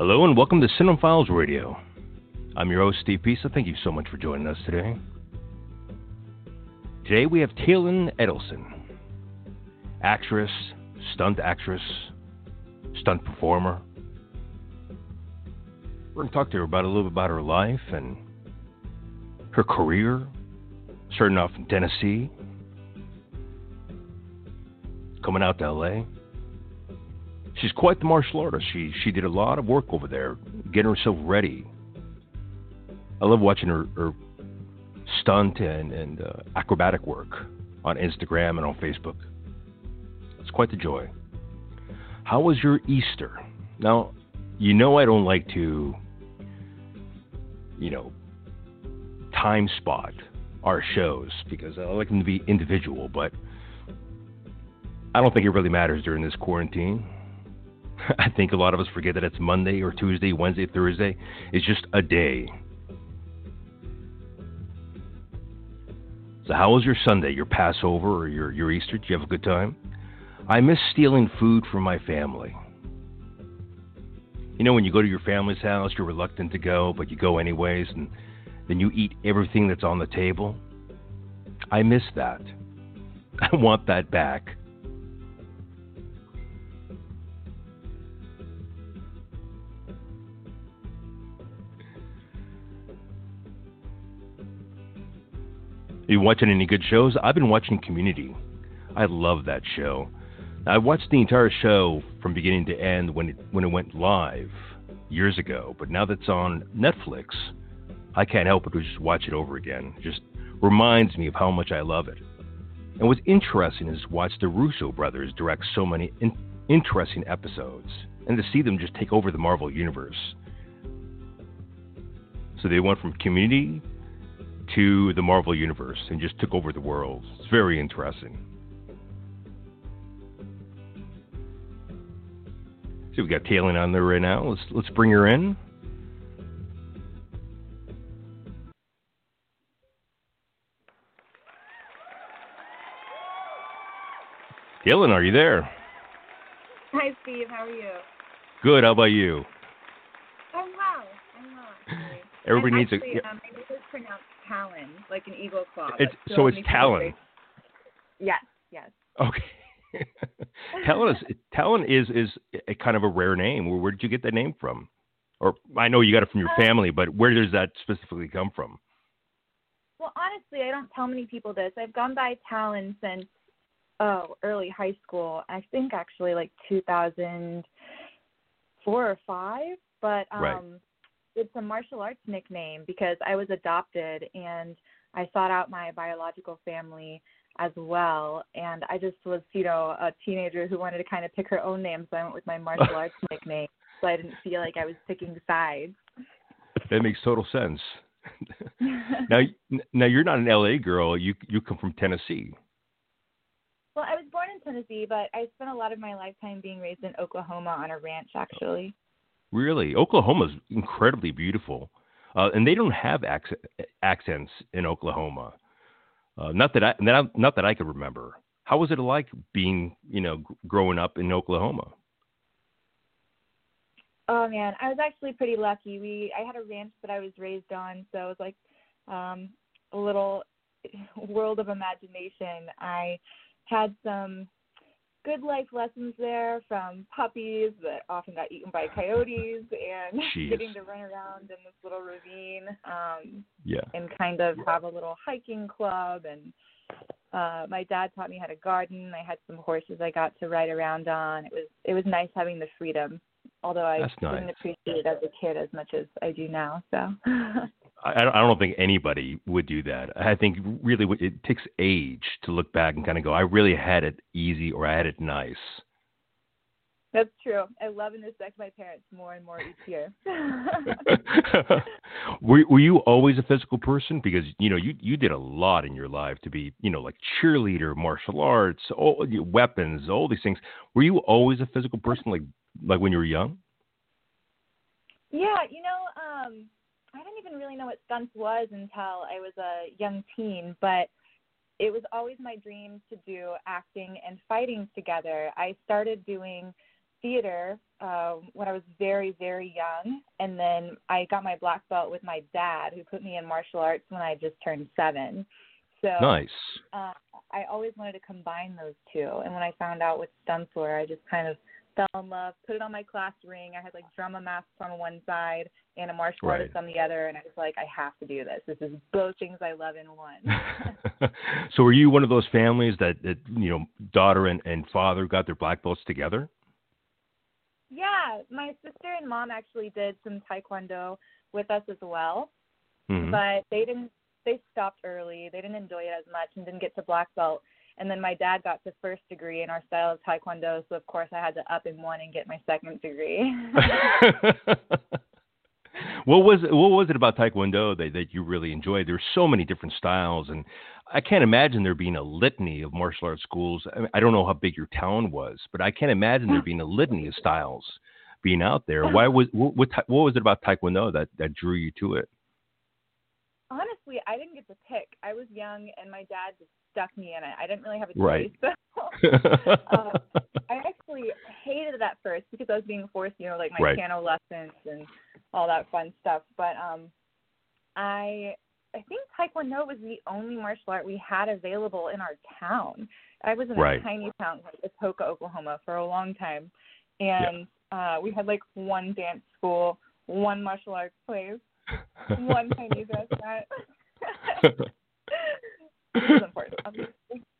Hello and welcome to Cinema Files Radio. I'm your host, Steve Pisa. Thank you so much for joining us today. Today we have Taylin Edelson, actress, stunt actress, stunt performer. We're going to talk to her about a little bit about her life and her career, starting off in Tennessee, coming out to LA. She's quite the martial artist. She she did a lot of work over there, getting herself ready. I love watching her, her stunt and, and uh, acrobatic work on Instagram and on Facebook. It's quite the joy. How was your Easter? Now, you know I don't like to, you know, time spot our shows because I like them to be individual, but I don't think it really matters during this quarantine. I think a lot of us forget that it's Monday or Tuesday, Wednesday, Thursday. It's just a day. So, how was your Sunday, your Passover, or your, your Easter? Did you have a good time? I miss stealing food from my family. You know, when you go to your family's house, you're reluctant to go, but you go anyways, and then you eat everything that's on the table. I miss that. I want that back. You watching any good shows? I've been watching Community. I love that show. I watched the entire show from beginning to end when it when it went live years ago, but now that's on Netflix, I can't help but just watch it over again. It just reminds me of how much I love it. And what's interesting is watch the Russo brothers direct so many in- interesting episodes, and to see them just take over the Marvel universe. So they went from Community to the Marvel Universe and just took over the world. It's very interesting. See, we got Taylin on there right now. Let's let's bring her in. Taylin, are you there? Hi, Steve. How are you? Good. How about you? I'm well. I'm well. Everybody needs actually, a. Um, maybe it's pronounced Talon, like an eagle claw. It's, so it's needs to be Talon. Yes. Yes. Okay. Talon is Talon is is a kind of a rare name. Where, where did you get that name from? Or I know you got it from your Uh, family, but where does that specifically come from? Well, honestly, I don't tell many people this. I've gone by Talyn since oh early high school. I think actually like 2004 or five. But um, Right. It's a martial arts nickname because I was adopted and I sought out my biological family as well. And I just was, you know, a teenager who wanted to kind of pick her own name, so I went with my martial arts nickname. So I didn't feel like I was picking sides. That makes total sense. now, now you're not an LA girl. You you come from Tennessee. Well, I was born in Tennessee, but I spent a lot of my lifetime being raised in Oklahoma on a ranch, actually. Really, Oklahoma's incredibly beautiful, uh, and they don't have acc- accents in Oklahoma. Uh, not that I not, not that I could remember. How was it like being, you know, growing up in Oklahoma? Oh man, I was actually pretty lucky. We I had a ranch that I was raised on, so it was like um a little world of imagination. I had some good life lessons there from puppies that often got eaten by coyotes and Jeez. getting to run around in this little ravine um Yeah. and kind of have a little hiking club and uh my dad taught me how to garden. I had some horses I got to ride around on. It was it was nice having the freedom. Although I That's didn't nice. appreciate it as a kid as much as I do now. So I, I don't- think anybody would do that. I think really it takes age to look back and kind of go, I really had it easy or I had it nice. that's true. I love and respect my parents more and more each year. were were you always a physical person? Because you know you you did a lot in your life to be you know like cheerleader, martial arts, all weapons, all these things. Were you always a physical person, like like when you were young? Yeah, you know, um, I didn't even really know what stunts was until I was a young teen, but it was always my dream to do acting and fighting together. I started doing theater uh, when I was very, very young, and then I got my black belt with my dad, who put me in martial arts when I just turned seven. So nice. Uh, I always wanted to combine those two, and when I found out what stunts were, I just kind of fell. Put it on my class ring. I had like drama masks on one side and a martial Right. artist on the other, and I was like, I have to do this. This is both things I love in one. so were you one of those families that, that you know daughter and, and father got their black belts together? yeah, my sister and mom actually did some taekwondo with us as well. Mhm. but they didn't they stopped early they didn't enjoy it as much and didn't get to black belt and then my dad got to first degree in our style of taekwondo so of course i had to up in one and get my second degree what was what was it about Taekwondo that, that you really enjoyed? There's so many different styles, and I can't imagine there being a litany of martial arts schools. I, mean, I don't know how big your town was, but I can't imagine there being a litany of styles being out there. Why was what what, what was it about Taekwondo that that drew you to it? honestly i didn't get to pick i was young and my dad just stuck me in it i didn't really have a choice. Right. choice um, i actually hated it at first because i was being forced you know like my Right. piano lessons and all that fun stuff but um i i think taekwondo was the only martial art we had available in our town i was in a tiny town called Atoka, oklahoma for a long time and uh we had like one dance school one martial arts place one Chinese restaurant. It's important.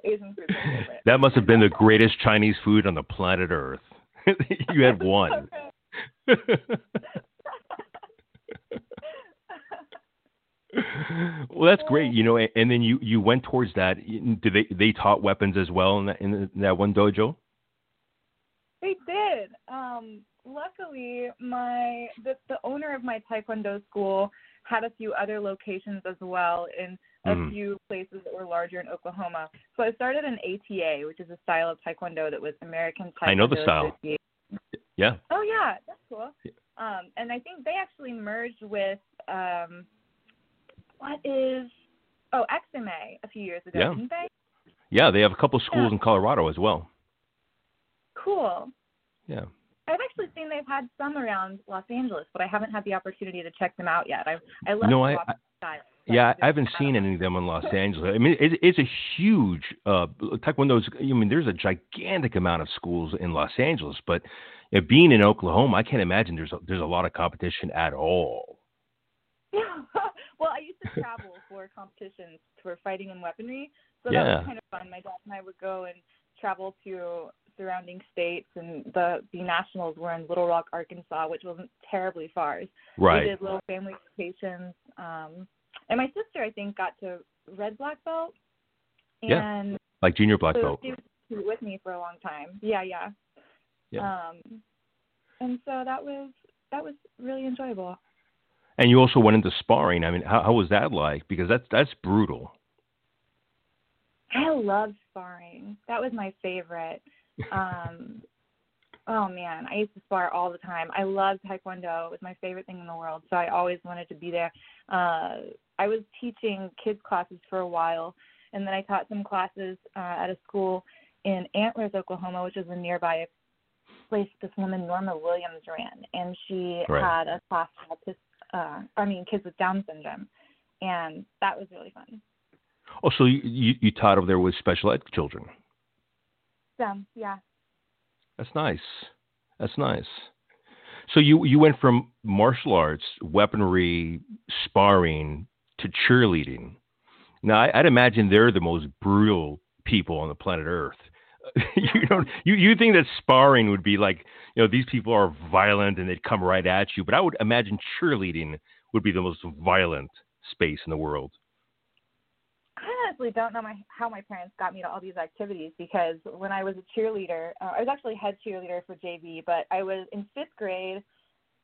Asian food is my favorite. that must have been the greatest Chinese food on the planet Earth. you had one. well, that's great. You know, and then you you went towards that. Did they they taught weapons as well in that, in that one dojo? They did. Um, luckily, my the, the owner of my taekwondo school had a few other locations as well in a Mhm. few places that were larger in Oklahoma. So I started an ATA, which is a style of taekwondo that was American Taekwondo I know the style. Yeah. Oh yeah, that's cool. Um, and I think they actually merged with um, what is oh XMA a few years ago, Yeah. didn't they? Yeah, they have a couple schools Yeah. in Colorado as well. Cool. Yeah. I've actually seen they've had some around Los Angeles, but I haven't had the opportunity to check them out yet. I I love No, the I- style. Yeah, I haven't seen any of them in Los Angeles. I mean, it, it's a huge uh, Taekwondo's. I mean, there's a gigantic amount of schools in Los Angeles, but you know, being in Oklahoma, I can't imagine there's a, there's a lot of competition at all. well, I used to travel for competitions for fighting and weaponry, so that Yeah. was kind of fun. My dad and I would go and travel to surrounding states, and the the nationals were in Little Rock, Arkansas, which wasn't terribly far. Right. We did little family vacations. Um, and my sister, I think, got to red black belt. Yeah. And Like junior black so belt. she was with me for a long time. Yeah, yeah. Yeah. Um, and so that was that was really enjoyable. And you also went into sparring. I mean, how, how was that like? Because that's that's brutal. I love sparring. That was my favorite. Um, oh man, I used to spar all the time. I loved taekwondo. It was my favorite thing in the world. So I always wanted to be there. Uh, I was teaching kids classes for a while, and then I taught some classes uh, at a school in Antlers, Oklahoma, which is a nearby place this woman Norma Williams ran, and she Right. had a class for autis- uh, I mean kids with Down syndrome, and that was really fun. Oh, so you, you you taught over there with special ed children. So yeah. That's nice. That's nice. So you you went from martial arts, weaponry, sparring to cheerleading. Now I, I'd imagine they're the most brutal people on the planet Earth. you don't you you think that sparring would be like you know these people are violent and they'd come right at you, but I would imagine cheerleading would be the most violent space in the world. I honestly don't know my, how my parents got me to all these activities because when I was a cheerleader, uh, I was actually head cheerleader for JV, but I was in fifth grade.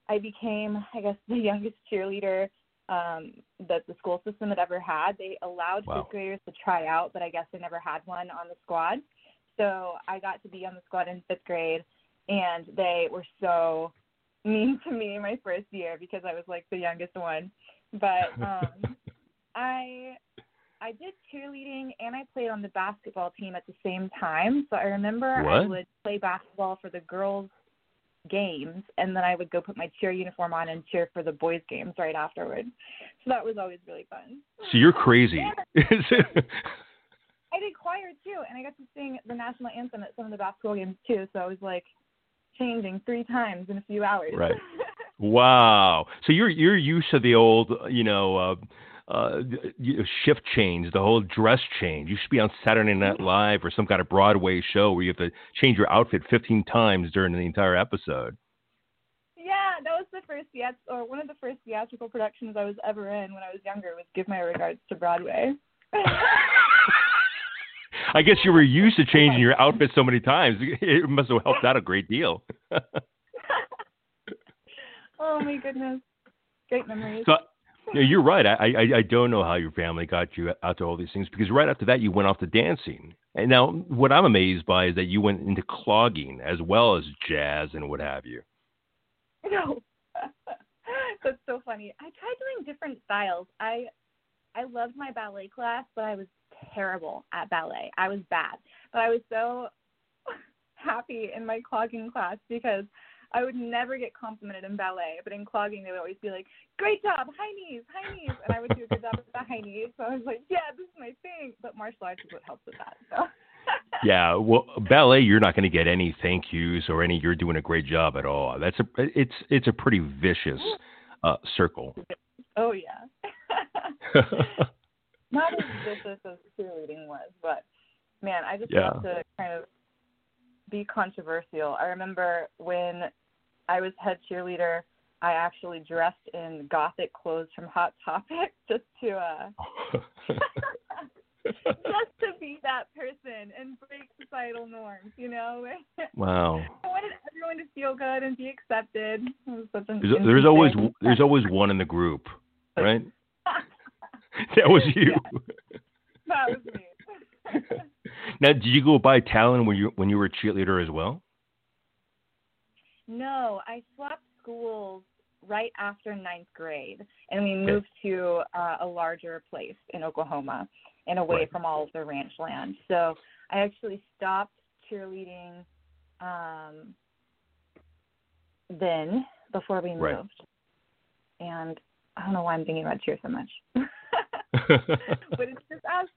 I became, I guess, the youngest cheerleader um, that the school system had ever had. They allowed Wow. fifth graders to try out, but I guess they never had one on the squad. So I got to be on the squad in fifth grade, and they were so mean to me my first year because I was like the youngest one. But um, I I did cheerleading and I played on the basketball team at the same time. So I remember I would play basketball for the girls games and then I would go put my cheer uniform on and cheer for the boys games right afterwards. So that was always really fun. So you're crazy. I did choir too and I got to sing the national anthem at some of the basketball games too. So I was like changing three times in a few hours. Right. wow. So you're you're used to the old, you know, uh uh, shift change, the whole dress change. You should be on Saturday Night Live or some kind of Broadway show where you have to change your outfit 15 times during the entire episode. Yeah, that was the first yes, or one of the first theatrical productions I was ever in when I was younger. Was Give My Regards to Broadway. I guess you were used to changing your outfit so many times. It must have helped out a great deal. oh my goodness, great memories. So, yeah, you're right. I, I I don't know how your family got you out to all these things because right after that you went off to dancing. And now what I'm amazed by is that you went into clogging as well as jazz and what have you. No, that's so funny. I tried doing different styles. I I loved my ballet class, but I was terrible at ballet. I was bad, but I was so happy in my clogging class because I would never get complimented in ballet, but in clogging they would always be like, "Great job, high knees, high knees," and I would do a good job with the high knees. So I was like, "Yeah, this is my thing." But martial arts is what helps with that. So. yeah, well, ballet, you're not going to get any thank yous or any "you're doing a great job" at all. That's a it's it's a pretty vicious uh, circle. Oh yeah. not as vicious as cheerleading was, but man, I just yeah. love to kind of be controversial. I remember when I was head cheerleader, I actually dressed in gothic clothes from Hot Topic just to uh just to be that person and break societal norms, you know. Wow. I wanted everyone to feel good and be accepted. there's, there's always there's always one in the group, right? that was you. Yeah. That was me. now, did you go by Talyn when you when you were a cheerleader as well? No, I swapped schools right after ninth grade, and we moved okay. to uh, a larger place in Oklahoma and away right. from all of the ranch land. So I actually stopped cheerleading um, then before we moved. Right. And I don't know why I'm thinking about cheer so much. but it's just us.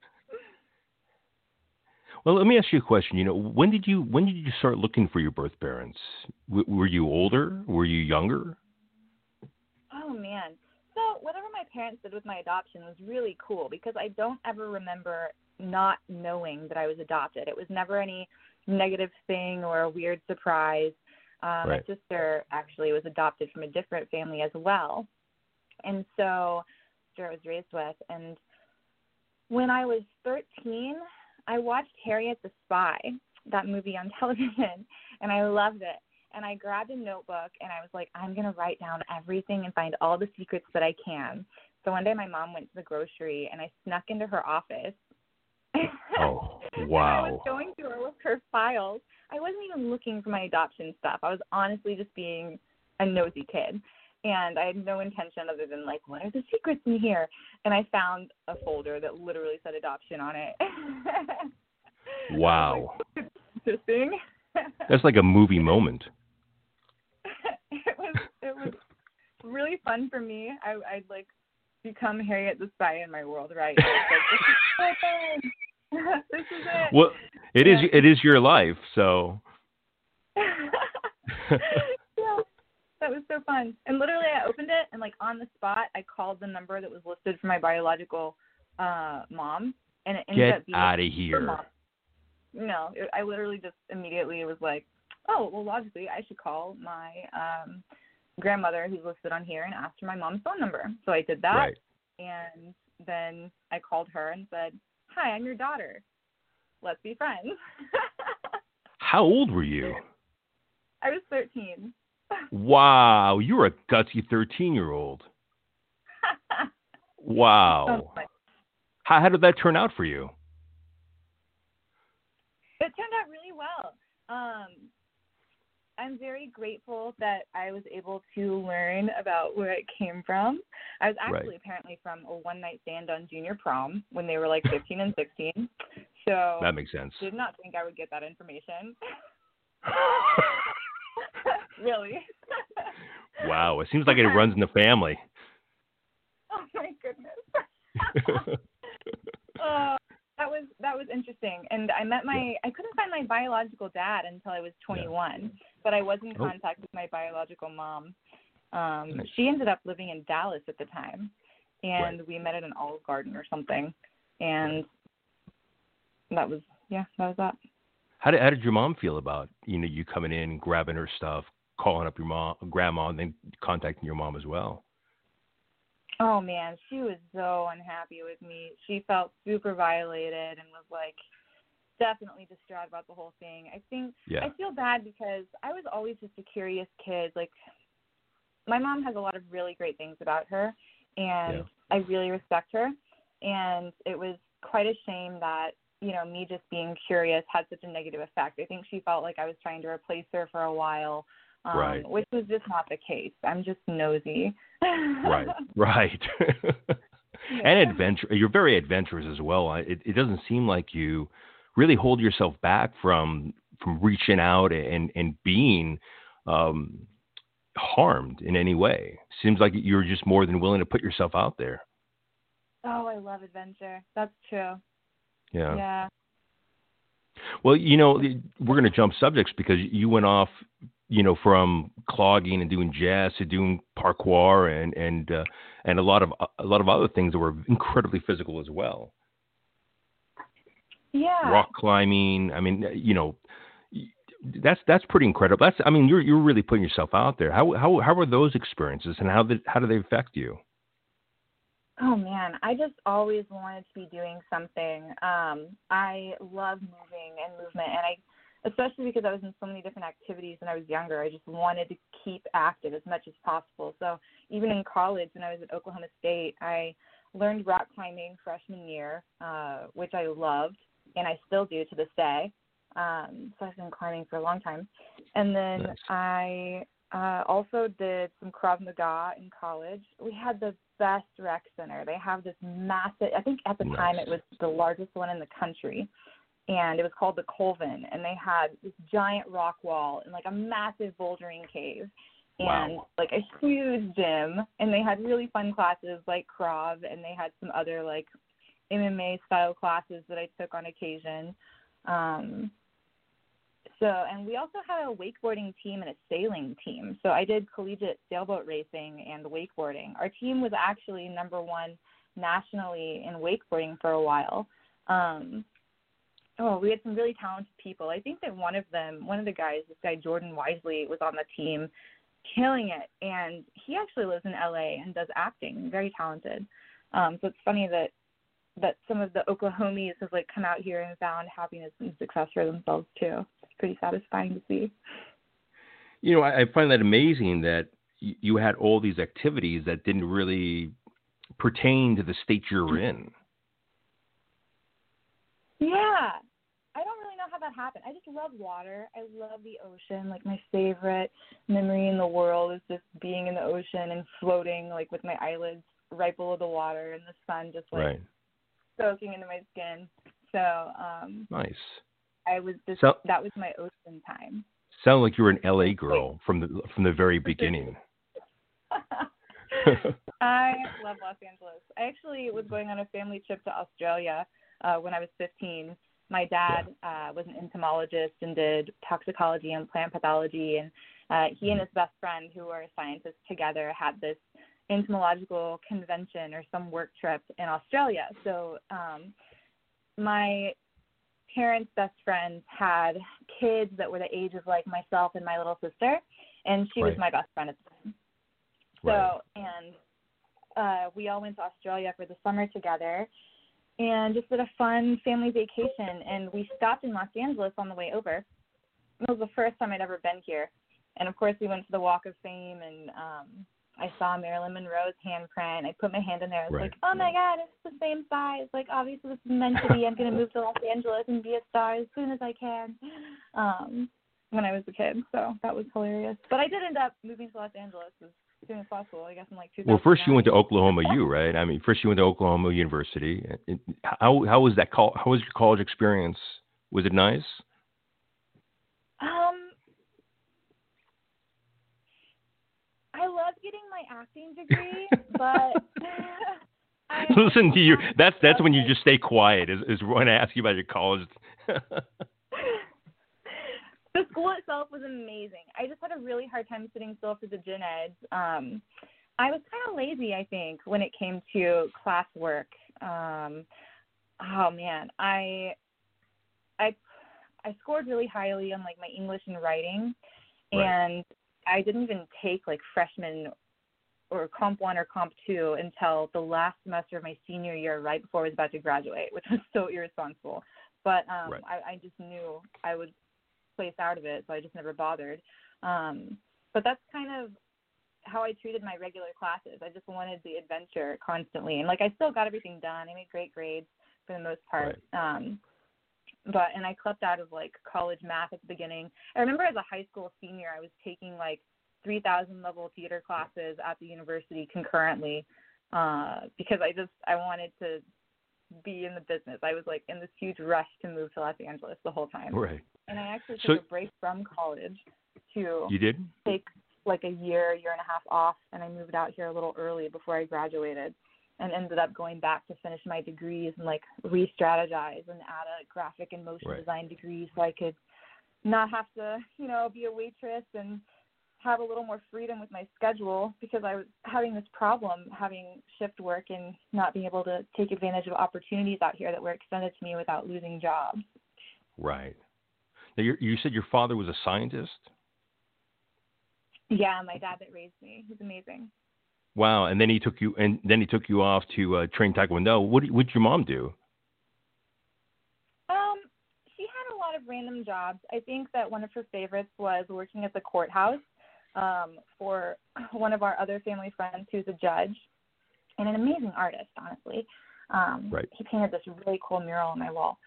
Well, let me ask you a question. You know, when did you when did you start looking for your birth parents? W- were you older? Were you younger? Oh man. So whatever my parents did with my adoption was really cool because I don't ever remember not knowing that I was adopted. It was never any negative thing or a weird surprise. Um, right. My sister actually was adopted from a different family as well, and so I was raised with. And when I was 13, I watched Harriet the Spy, that movie on television, and I loved it. And I grabbed a notebook and I was like, I'm going to write down everything and find all the secrets that I can. So one day my mom went to the grocery and I snuck into her office. Oh, wow. I was going through her with her files. I wasn't even looking for my adoption stuff. I was honestly just being a nosy kid and I had no intention other than like, what are the secrets in here? And I found a folder that literally said adoption on it. wow. Like, interesting. That's like a movie moment. it was it was really fun for me. I I'd like become Harriet the Spy in my world, right? Like, this is this is it. Well, it yeah. is it is your life, so so fun. And literally, I opened it and like on the spot, I called the number that was listed for my biological uh mom, and it ended get up being out of here. No, it, I literally just immediately was like, oh, well, logically, I should call my um grandmother who's listed on here and ask for my mom's phone number. So I did that, Right. and then I called her and said, hi, I'm your daughter. Let's be friends. How old were you? I was 13. Wow, you were a gutsy 13 year old. Wow. How, how did that turn out for you? It turned out really well. Um, I'm very grateful that I was able to learn about where it came from. I was actually Right. apparently from a one night stand on junior prom when they were like 15 and 16. So That makes sense. did not think I would get that information. really. wow, it seems like it runs in the family. Oh my goodness. uh, that was that was interesting, and I met my I couldn't find my biological dad until I was 21, yeah. but I was in oh. contact with my biological mom. Um, nice. She ended up living in Dallas at the time, and right. we met at an Olive Garden or something, and that was yeah, that was that. How did how did your mom feel about you know you coming in, grabbing her stuff, calling up your mom, grandma, and then contacting your mom as well? Oh man, she was so unhappy with me. She felt super violated and was like definitely distraught about the whole thing. I think yeah. I feel bad because I was always just a curious kid. Like my mom has a lot of really great things about her and yeah. I really respect her and it was quite a shame that you know me just being curious had such a negative effect. I think she felt like I was trying to replace her for a while um, right. which was just not the case. I'm just nosy. right, right. yeah. And adventure. You're very adventurous as well. It, it doesn't seem like you really hold yourself back from from reaching out and and being um, harmed in any way. Seems like you're just more than willing to put yourself out there. Oh, I love adventure. That's true. Yeah. Yeah. Well, you know, we're going to jump subjects because you went off you know, from clogging and doing jazz to doing parkour and and uh, and a lot of a lot of other things that were incredibly physical as well. Yeah. Rock climbing. I mean, you know, that's that's pretty incredible. That's I mean, you're you're really putting yourself out there. How how how were those experiences, and how did how do they affect you? Oh man, I just always wanted to be doing something. Um, I love moving and movement, and I especially because I was in so many different activities when I was younger. I just wanted to keep active as much as possible. So even in college, when I was at Oklahoma State, I learned rock climbing freshman year, uh, which I loved, and I still do to this day. Um, so I've been climbing for a long time. And then nice. I uh, also did some Krav Maga in college. We had the best rec center. They have this massive, I think at the nice. time it was the largest one in the country and it was called the Colvin, and they had this giant rock wall and like a massive bouldering cave, and wow. like a huge gym, and they had really fun classes like Krav, and they had some other like MMA style classes that I took on occasion. Um, so, and we also had a wakeboarding team and a sailing team. So I did collegiate sailboat racing and wakeboarding. Our team was actually number one nationally in wakeboarding for a while. Um, oh, we had some really talented people. I think that one of them, one of the guys, this guy Jordan Wisely, was on the team, killing it. And he actually lives in LA and does acting. Very talented. Um, so it's funny that that some of the Oklahomies have like come out here and found happiness and success for themselves too. It's pretty satisfying to see. You know, I, I find that amazing that you had all these activities that didn't really pertain to the state you're in. Yeah, I don't really know how that happened. I just love water. I love the ocean. Like my favorite memory in the world is just being in the ocean and floating like with my eyelids right below the water and the sun just like right. soaking into my skin. So, um Nice. I was just so, that was my ocean time. Sound like you were an LA girl from the from the very beginning. I love Los Angeles. I actually was going on a family trip to Australia uh, when I was 15 my dad yeah. uh, was an entomologist and did toxicology and plant pathology, and uh, he and mm-hmm. his best friend, who were scientists together, had this entomological convention or some work trip in Australia. So um, my parents' best friends had kids that were the age of like myself and my little sister, and she right. was my best friend at the time. So right. and uh, we all went to Australia for the summer together and just did a fun family vacation. And we stopped in Los Angeles on the way over. It was the first time I'd ever been here. And of course, we went to the Walk of Fame, and um, I saw Marilyn Monroe's handprint. I put my hand in there. I was right. like, "Oh my God, it's the same size! Like, obviously, this is meant to be. I'm gonna move to Los Angeles and be a star as soon as I can." Um, when I was a kid, so that was hilarious. But I did end up moving to Los Angeles as soon as possible. I guess in like 2000. Well, first you went to Oklahoma U, right? I mean, first you went to Oklahoma University. How how was that? Call, how was your college experience? Was it nice? Um, I love getting my acting degree, but I, Listen to you. That's that's when you just stay quiet. Is is when I ask you about your college. the school itself was amazing. I just had a really hard time sitting still for the gen eds. Um, I was kind of lazy, I think, when it came to classwork. Um, oh man, I I I scored really highly on like my English and writing, Right. and I didn't even take like freshman or comp one or comp two until the last semester of my senior year, right before I was about to graduate, which was so irresponsible. But um, Right. I, I just knew I would place out of it, so I just never bothered. Um, but that's kind of how I treated my regular classes. I just wanted the adventure constantly, and like I still got everything done. I made great grades for the most part. Um, but and I clept out of like college math at the beginning. I remember as a high school senior, I was taking like 3,000 level theater classes at the university concurrently uh, because I just I wanted to be in the business. I was like in this huge rush to move to Los Angeles the whole time, right. And I actually So- took a break from college to You did. take like a year, year and a half off, and I moved out here a little early before I graduated, and ended up going back to finish my degrees and like re-strategize and add a graphic and motion Right. design degree so I could not have to, you know, be a waitress and have a little more freedom with my schedule because I was having this problem having shift work and not being able to take advantage of opportunities out here that were extended to me without losing jobs. Right. Now you you said your father was a scientist. Yeah, my dad that raised me, he's amazing. Wow. And then he took you and then he took you off to uh, train taekwondo. What did- what did your mom do? Um, she had a lot of random jobs. I think that one of her favorites was working at the courthouse um, for one of our other family friends who's a judge and an amazing artist, honestly. Um, Right. He painted this really cool mural on my wall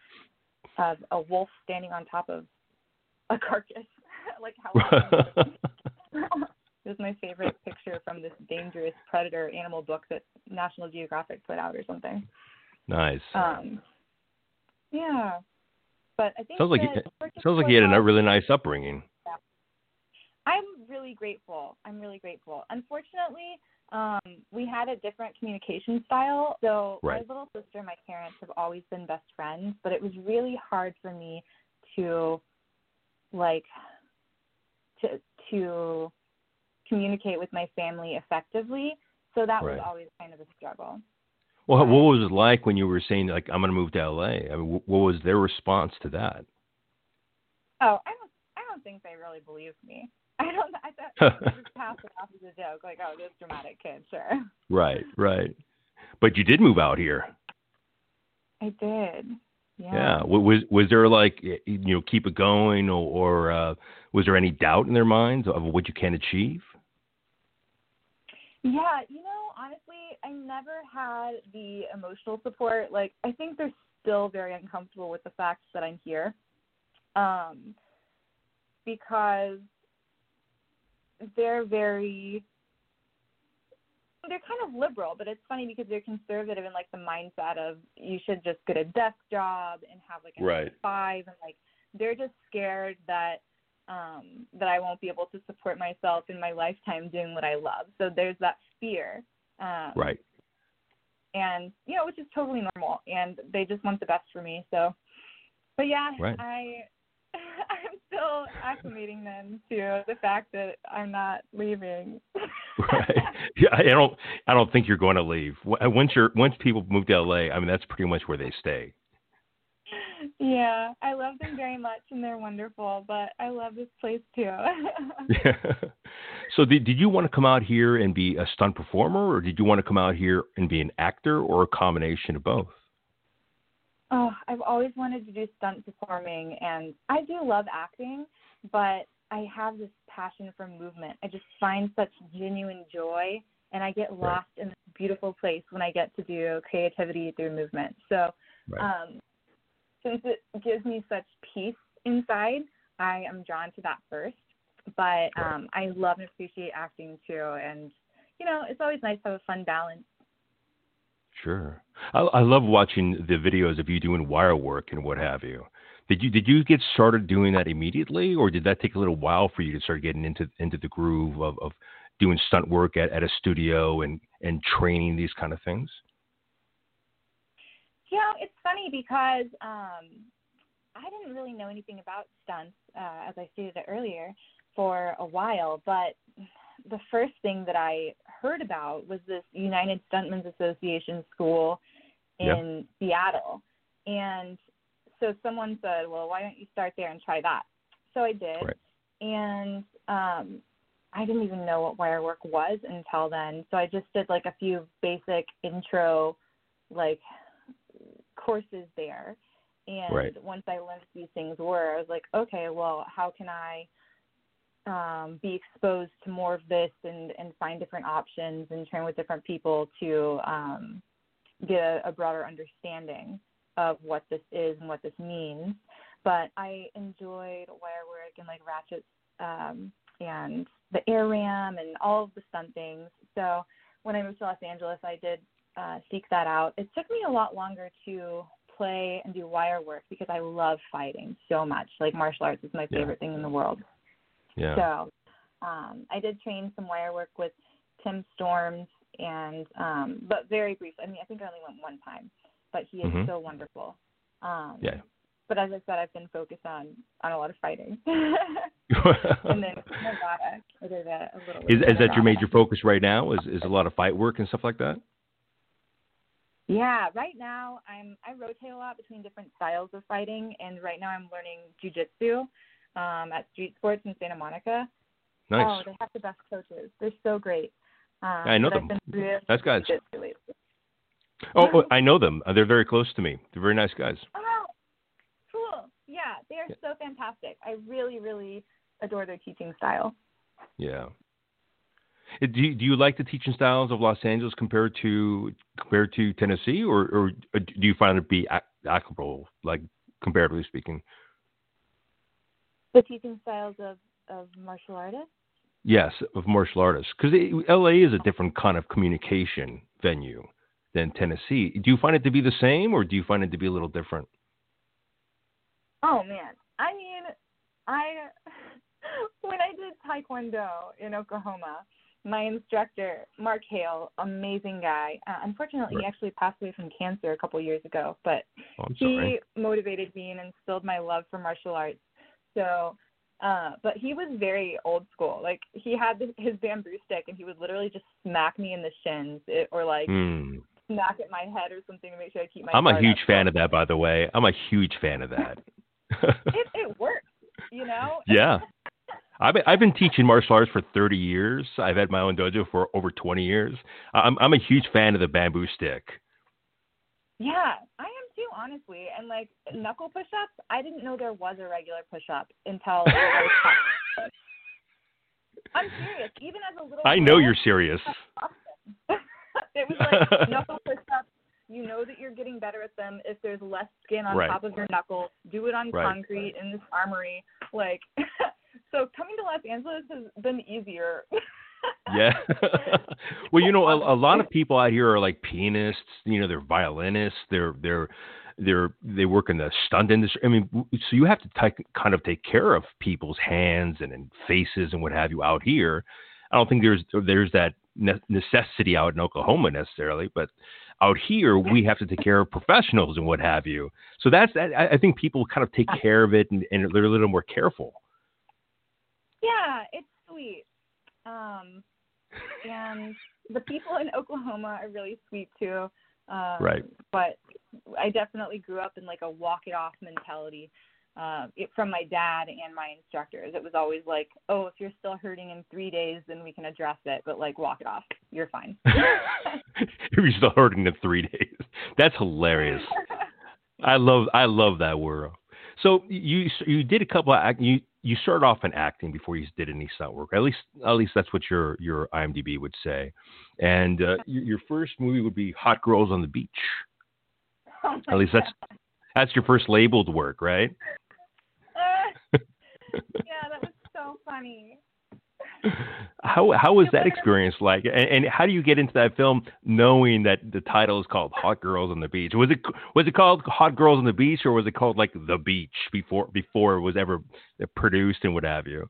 of a wolf standing on top of a carcass, like how. it was my favorite picture from this dangerous predator animal book that National Geographic put out or something. nice. Um, yeah, but I think Sounds like you- Sounds like he had a really nice upbringing. I'm really grateful. I'm really grateful. Unfortunately, um, we had a different communication style. So Right. my little sister and my parents have always been best friends, but it was really hard for me to like to to communicate with my family effectively. So that Right. was always kind of a struggle. Well, what was it like when you were saying like I'm going to move to LA? I mean, what was their response to that? Oh, I don't I don't think they really believed me. I don't I thought they just passed it off as a joke, like, oh, this dramatic kid, sure. right, right. But you did move out here. I did. Yeah. Yeah. Was was there like you know keep it going or, or uh, was there any doubt in their minds of what you can achieve? Yeah, you know, honestly, I never had the emotional support. Like, I think they're still very uncomfortable with the fact that I'm here. Um, because they're very they're kind of liberal, but it's funny because they're conservative in like the mindset of you should just get a desk job and have like a Right. five and like they're just scared that um that I won't be able to support myself in my lifetime doing what I love. So there's that fear. Um Right. and you know, which is totally normal and they just want the best for me. So but yeah, Right. I I'm still acclimating them to the fact that I'm not leaving. Right. Yeah. I don't. I don't think you're going to leave. Uh, once you're once people move to LA, I mean that's pretty much where they stay. yeah, I love them very much and they're wonderful, but I love this place too. yeah. so did did you want to come out here and be a stunt performer, or did you want to come out here and be an actor, or a combination of both? Oh, I've always wanted to do stunt performing and I do love acting, but I have this passion for movement. I just find such genuine joy and I get Right. lost in this beautiful place when I get to do creativity through movement. So Right. um, since it gives me such peace inside, I am drawn to that first. But um, I love and appreciate acting too, and you know, it's always nice to have a fun balance. Sure. I, I love watching the videos of you doing wire work and what have you. Did you did you get started doing that immediately, or did that take a little while for you to start getting into into the groove of, of doing stunt work at, at a studio and and training these kind of things? Yeah, it's funny because um, I didn't really know anything about stunts, uh, as I stated earlier, for a while. But the first thing that I heard about was this United Stuntmen's Association school in Seattle, and so someone said, "Well, why don't you start there and try that?" So I did, Right. and um, I didn't even know what wire work was until then. So I just did like a few basic intro, like courses there. And Right. once I learned what these things were, I was like, okay, well, how can I um, be exposed to more of this and, and find different options and train with different people to um, get a, a broader understanding of what this is and what this means. But I enjoyed wire work and like ratchets um, and the air ram and all of the stunt things. So when I moved to Los Angeles, I did uh, seek that out. It took me a lot longer to play and do wire work because I love fighting so much. Like martial arts is my Yeah. favorite thing in the world. Yeah. So um, I did train some wire work with Tim Storms, and um, but very briefly. I mean, I think I only went one time, but he is Mhm. so wonderful. Um, Yeah. But as I said, I've been focused on on a lot of fighting, and then Nevada. A, a little. is is that your major focus right now? Is is a lot of fight work and stuff like that? Yeah, right now I'm I rotate a lot between different styles of fighting, and right now I'm learning jujitsu um, at Street Sports in Santa Monica. Nice. Oh, they have the best coaches. They're so great. Um, I know them. Really Nice guys. Oh, oh, I know them. They're very close to me. They're very nice guys. Oh, cool. Yeah, they are Yeah. so fantastic. I really, really adore their teaching style. Yeah. Uh, Do you, do you like the teaching styles of Los Angeles compared to compared to Tennessee, or or uh, do you find it be applicable, like comparatively speaking? The teaching styles of of martial artists. Yes, of martial artists, because LA is a different kind of communication venue than Tennessee. Do you find it to be the same, or do you find it to be a little different? Oh man, I mean, I when I did taekwondo in Oklahoma, my instructor Mark Hale, amazing guy. Uh, unfortunately, Right. he actually passed away from cancer a couple years ago, but Oh, he motivated me and instilled my love for martial arts. So, uh, but he was very old school. Like he had his bamboo stick, and he would literally just smack me in the shins, it, or like Hmm. smack at my head or something to make sure I keep my. I'm a huge up. fan of that, by the way. I'm a huge fan of that. It it works, you know. yeah. I've been, I've been teaching martial arts for 30 years. I've had my own dojo for over 20 years. I'm I'm a huge fan of the bamboo stick. Yeah, I am too, honestly. And like knuckle push-ups, I didn't know there was a regular push-up until I was I'm serious. Even as a little, I know girl, you're serious. it was like knuckle push-ups. You know that you're getting better at them if there's less skin on Right. top of your knuckle. Do it on Right. concrete in this armory. Like, so coming to Los Angeles has been easier. Yeah. well, you know, a, a lot of people out here are like pianists. You know, they're violinists. They're they're they're they work in the stunt industry. I mean, so you have to take, kind of take care of people's hands and, and faces and what have you out here. I don't think there's there's that ne- necessity out in Oklahoma necessarily, but out here we have to take care of professionals and what have you. So that's that. I I think people kind of take uh care of it and, and they're a little more careful. Yeah, it's sweet. Um, and the people in Oklahoma are really sweet too. Um, Right. But I definitely grew up in like a walk it off mentality. Uh, it, from my dad and my instructors, it was always like, "Oh, if you're still hurting in three days, then we can address it. But like, walk it off. You're fine." If you're still hurting in three days. That's hilarious. I love I love that world. So you you did a couple of you you started off in acting before you did any stunt work. At least at least that's what your your IMDb would say. And uh, your, your first movie would be Hot Girls on the Beach. Oh At least that's God. that's your first labeled work, right? Uh, yeah, that was so funny. How how was that experience like? And, and how do you get into that film knowing that the title is called Hot Girls on the Beach? Was it was it called Hot Girls on the Beach or was it called like The Beach before before it was ever produced and what have you?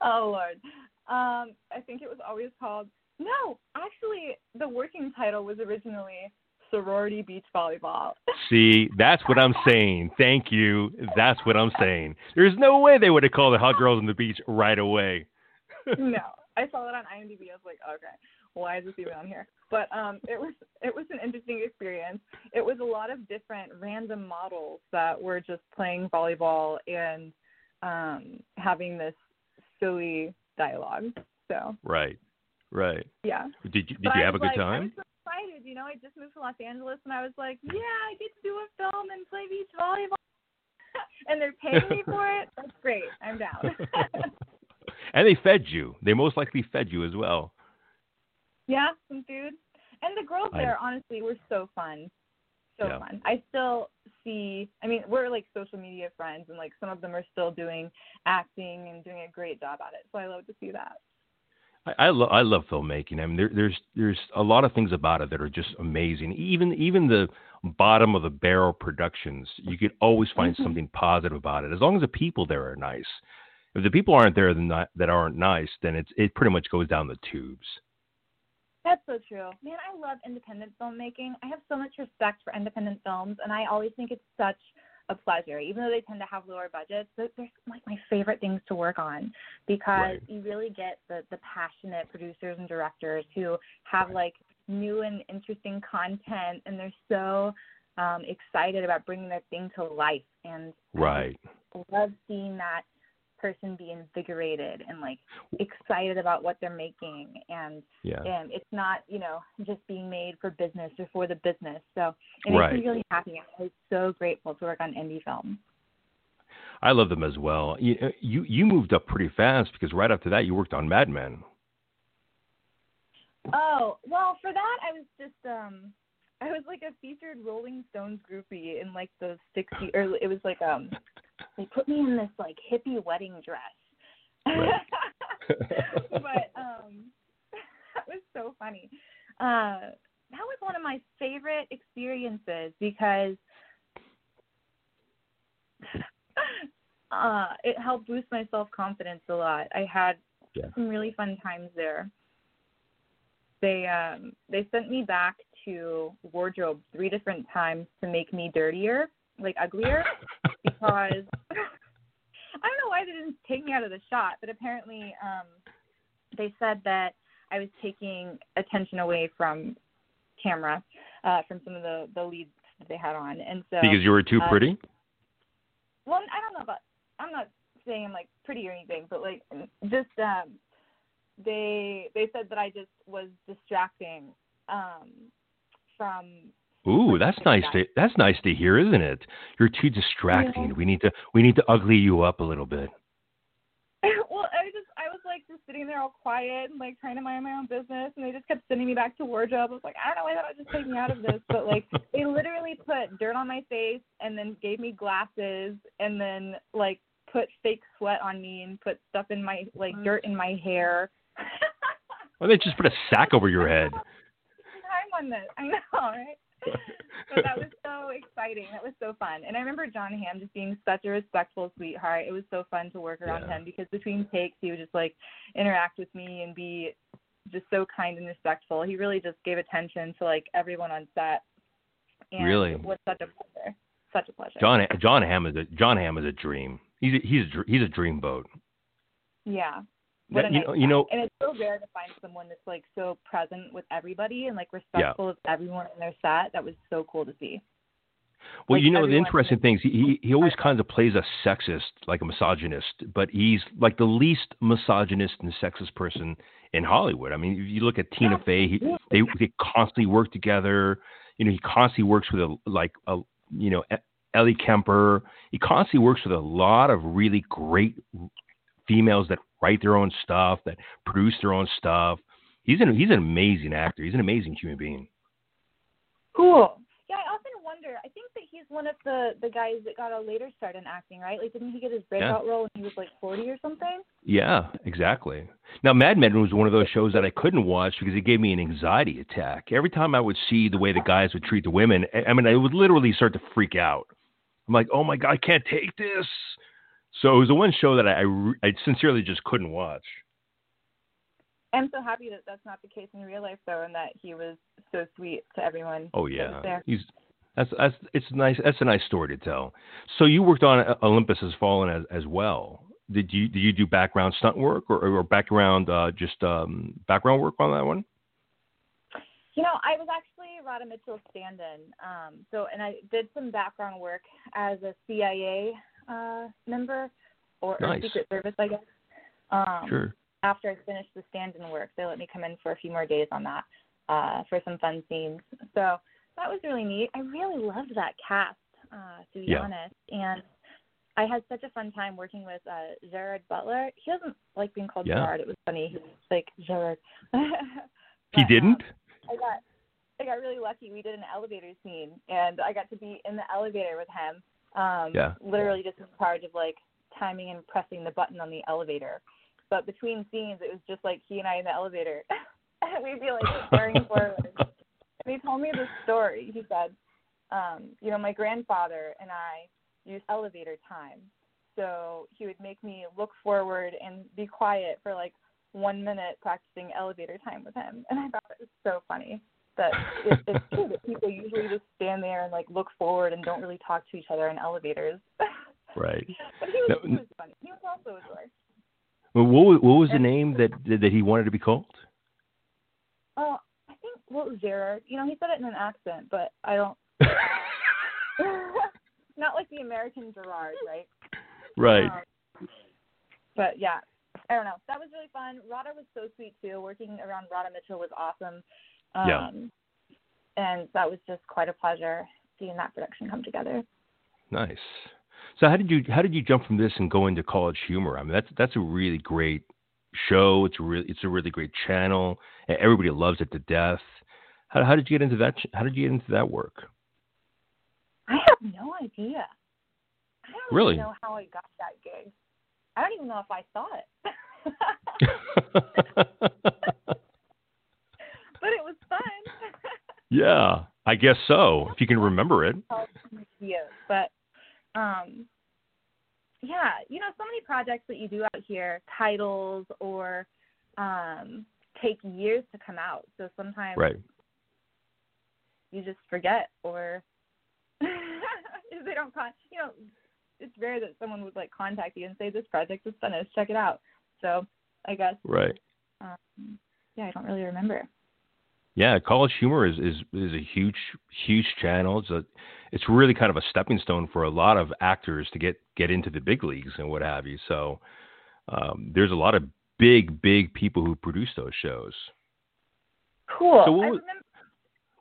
Oh Lord. Um, I think it was always called. No, actually, the working title was originally sorority beach volleyball. See, that's what I'm saying. Thank you. That's what I'm saying. There's no way they would have called it Hot Girls on the Beach right away. No, I saw that on IMDb. I was like, okay, why is this even on here? But um, it was it was an interesting experience. It was a lot of different random models that were just playing volleyball and um, having this silly dialogue. So right, right. Yeah. Did you did but you have a good like, time? I was so excited. You know, I just moved to Los Angeles, and I was like, yeah, I get to do a film and play beach volleyball, and they're paying me for it. That's great. I'm down. and they fed you. They most likely fed you as well. Yeah, some food. And the girls there, honestly, were so fun. So Yeah. fun. I still see, I mean, we're like social media friends, and like some of them are still doing acting and doing a great job at it. So I love to see that. I, I love I love filmmaking. I mean, there, there's there's a lot of things about it that are just amazing. Even even the bottom of the barrel productions, you could always find Mhm. something positive about it as long as the people there are nice. If the people aren't there then not, that aren't nice, then it's it pretty much goes down the tubes. That's so true. Man, I love independent filmmaking. I have so much respect for independent films, and I always think it's such a pleasure. Even though they tend to have lower budgets, they're, they're like my favorite things to work on because Right. you really get the the passionate producers and directors who have Right. like new and interesting content, and they're so um, excited about bringing their thing to life. And right, I love seeing that person be invigorated and like excited about what they're making and Yeah. and it's not you know just being made for business or for the business so it makes Right. me really happy i'm so grateful to work on indie films I love them as well. You uh, you you moved up pretty fast because right after that you worked on Mad Men. oh well for that i was just um i was like a featured rolling stones groupie in like the 60 or it was like um they put me in this like hippie wedding dress Right. but um that was so funny uh that was one of my favorite experiences because uh it helped boost my self confidence a lot i had Yeah. some really fun times there they um they sent me back to wardrobe three different times to make me dirtier like uglier because I don't know why they didn't take me out of the shot, but apparently um they said that I was taking attention away from camera, uh from some of the the leads that they had on. And so because you were too uh, pretty. well, I don't know about I'm not saying I'm like pretty or anything, but like just um they they said that I just was distracting um from Ooh, that's nice to that's nice to hear, isn't it? You're too distracting. Yeah. We need to we need to ugly you up a little bit. well, I was just I was like just sitting there all quiet and like trying to mind my own business, and they just kept sending me back to wardrobe. I was like, I don't know why that would just take me out of this, but like they literally put dirt on my face and then gave me glasses and then like put fake sweat on me and put stuff in my like mm. dirt in my hair. Why they just put a sack over your head? On this, I know, right? but that was so exciting. That was so fun. And I remember Jon Hamm just being such a respectful sweetheart. It was so fun to work around Yeah. him because between takes he would just like interact with me and be just so kind and respectful. He really just gave attention to like everyone on set. And Really? it was such a pleasure. Such a pleasure. John Jon Hamm is a Jon Hamm is a dream. He's a, he's a, he's a dreamboat. Yeah. What That- you nice know you know and it's so rare to find someone that's like so present with everybody and like respectful of everyone in their set. That was so cool to see. Well, Like, you know the interesting things. He he- he always kind of plays a sexist, like a misogynist, but he's like the least misogynist and sexist person in Hollywood. I mean, if you look at Tina Fey, he, they they constantly work together. You know, he constantly works with a like a you know Ellie Kemper. He constantly works with a lot of really great females that write their own stuff, that produce their own stuff. He's an he's an amazing actor. He's an amazing human being. Cool. Yeah, I often wonder. I think that he's one of the the guys that got a later start in acting, right? Like, didn't he get his breakout role when he was like forty or something? Yeah, exactly. Now, Mad Men was one of those shows that I couldn't watch because it gave me an anxiety attack. Every time I would see the way the guys would treat the women, I- I mean, I would literally start to freak out. I'm like, oh my God, I can't take this. So it was the one show that I, I, sincerely just couldn't watch. I'm so happy that that's not the case in real life, though, and that he was so sweet to everyone. Oh yeah, he's that's that's it's nice. That's a nice story to tell. So you worked on Olympus Has Fallen as as well. Did you did you do background stunt work or, or background uh, just um, background work on that one? You know, I was actually Radha Mitchell's stand-in. Um, so, and I did some background work as a CIA uh, member or, or Secret Service, I guess. Um, Sure. After I finished the stand-in work, they let me come in for a few more days on that uh, for some fun scenes. So that was really neat. I really loved that cast, uh, to be Yeah. honest, and I had such a fun time working with uh, Gerard Butler. He doesn't like being called Yeah. Gerard. It was funny. He was like Gerard. He didn't. Um, I got I got really lucky. We did an elevator scene, and I got to be in the elevator with him. Um, Yeah. Literally just in charge of like timing and pressing the button on the elevator. But between scenes, it was just like he and I in the elevator, and we'd be like staring forward. And he told me this story. He said, um, you know, my grandfather and I used elevator time. So he would make me look forward and be quiet for like one minute practicing elevator time with him. And I thought it was so funny that it, it's true that people usually just stand there and like look forward and don't really talk to each other in elevators. Right. but he was, No, he was funny. He was also a joy. Well, what was- what was the name that that he wanted to be called? Oh, I think was Gerard? You know, he said it in an accent, but I don't. Not like the American Gerard, right? right. Um, but yeah, I don't know. That was really fun. Radha was so sweet too. Working around Radha Mitchell was awesome. Um, Yeah. And that was just quite a pleasure seeing that production come together. Nice. So how did you how did you jump from this and go into College Humor? I mean, that's that's a really great show. It's a really it's a really great channel. Everybody loves it to death. How how did you get into that? How did you get into that work? I have no idea. I don't Really? know how I got that gig. I don't even know if I saw it. but it was fun. Yeah, I guess so. If you can remember it. But um yeah, you know, so many projects that you do out here, titles or um take years to come out. So sometimes Right. you just forget or if they don't con you know, it's rare that someone would like contact you and say this project is finished, check it out. So I guess Right. um yeah, I don't really remember. Yeah, College Humor is, is is a huge huge channel. It's a it's really kind of a stepping stone for a lot of actors to get get into the big leagues and what have you. So um, there's a lot of big big people who produce those shows. Cool. So what I was- remember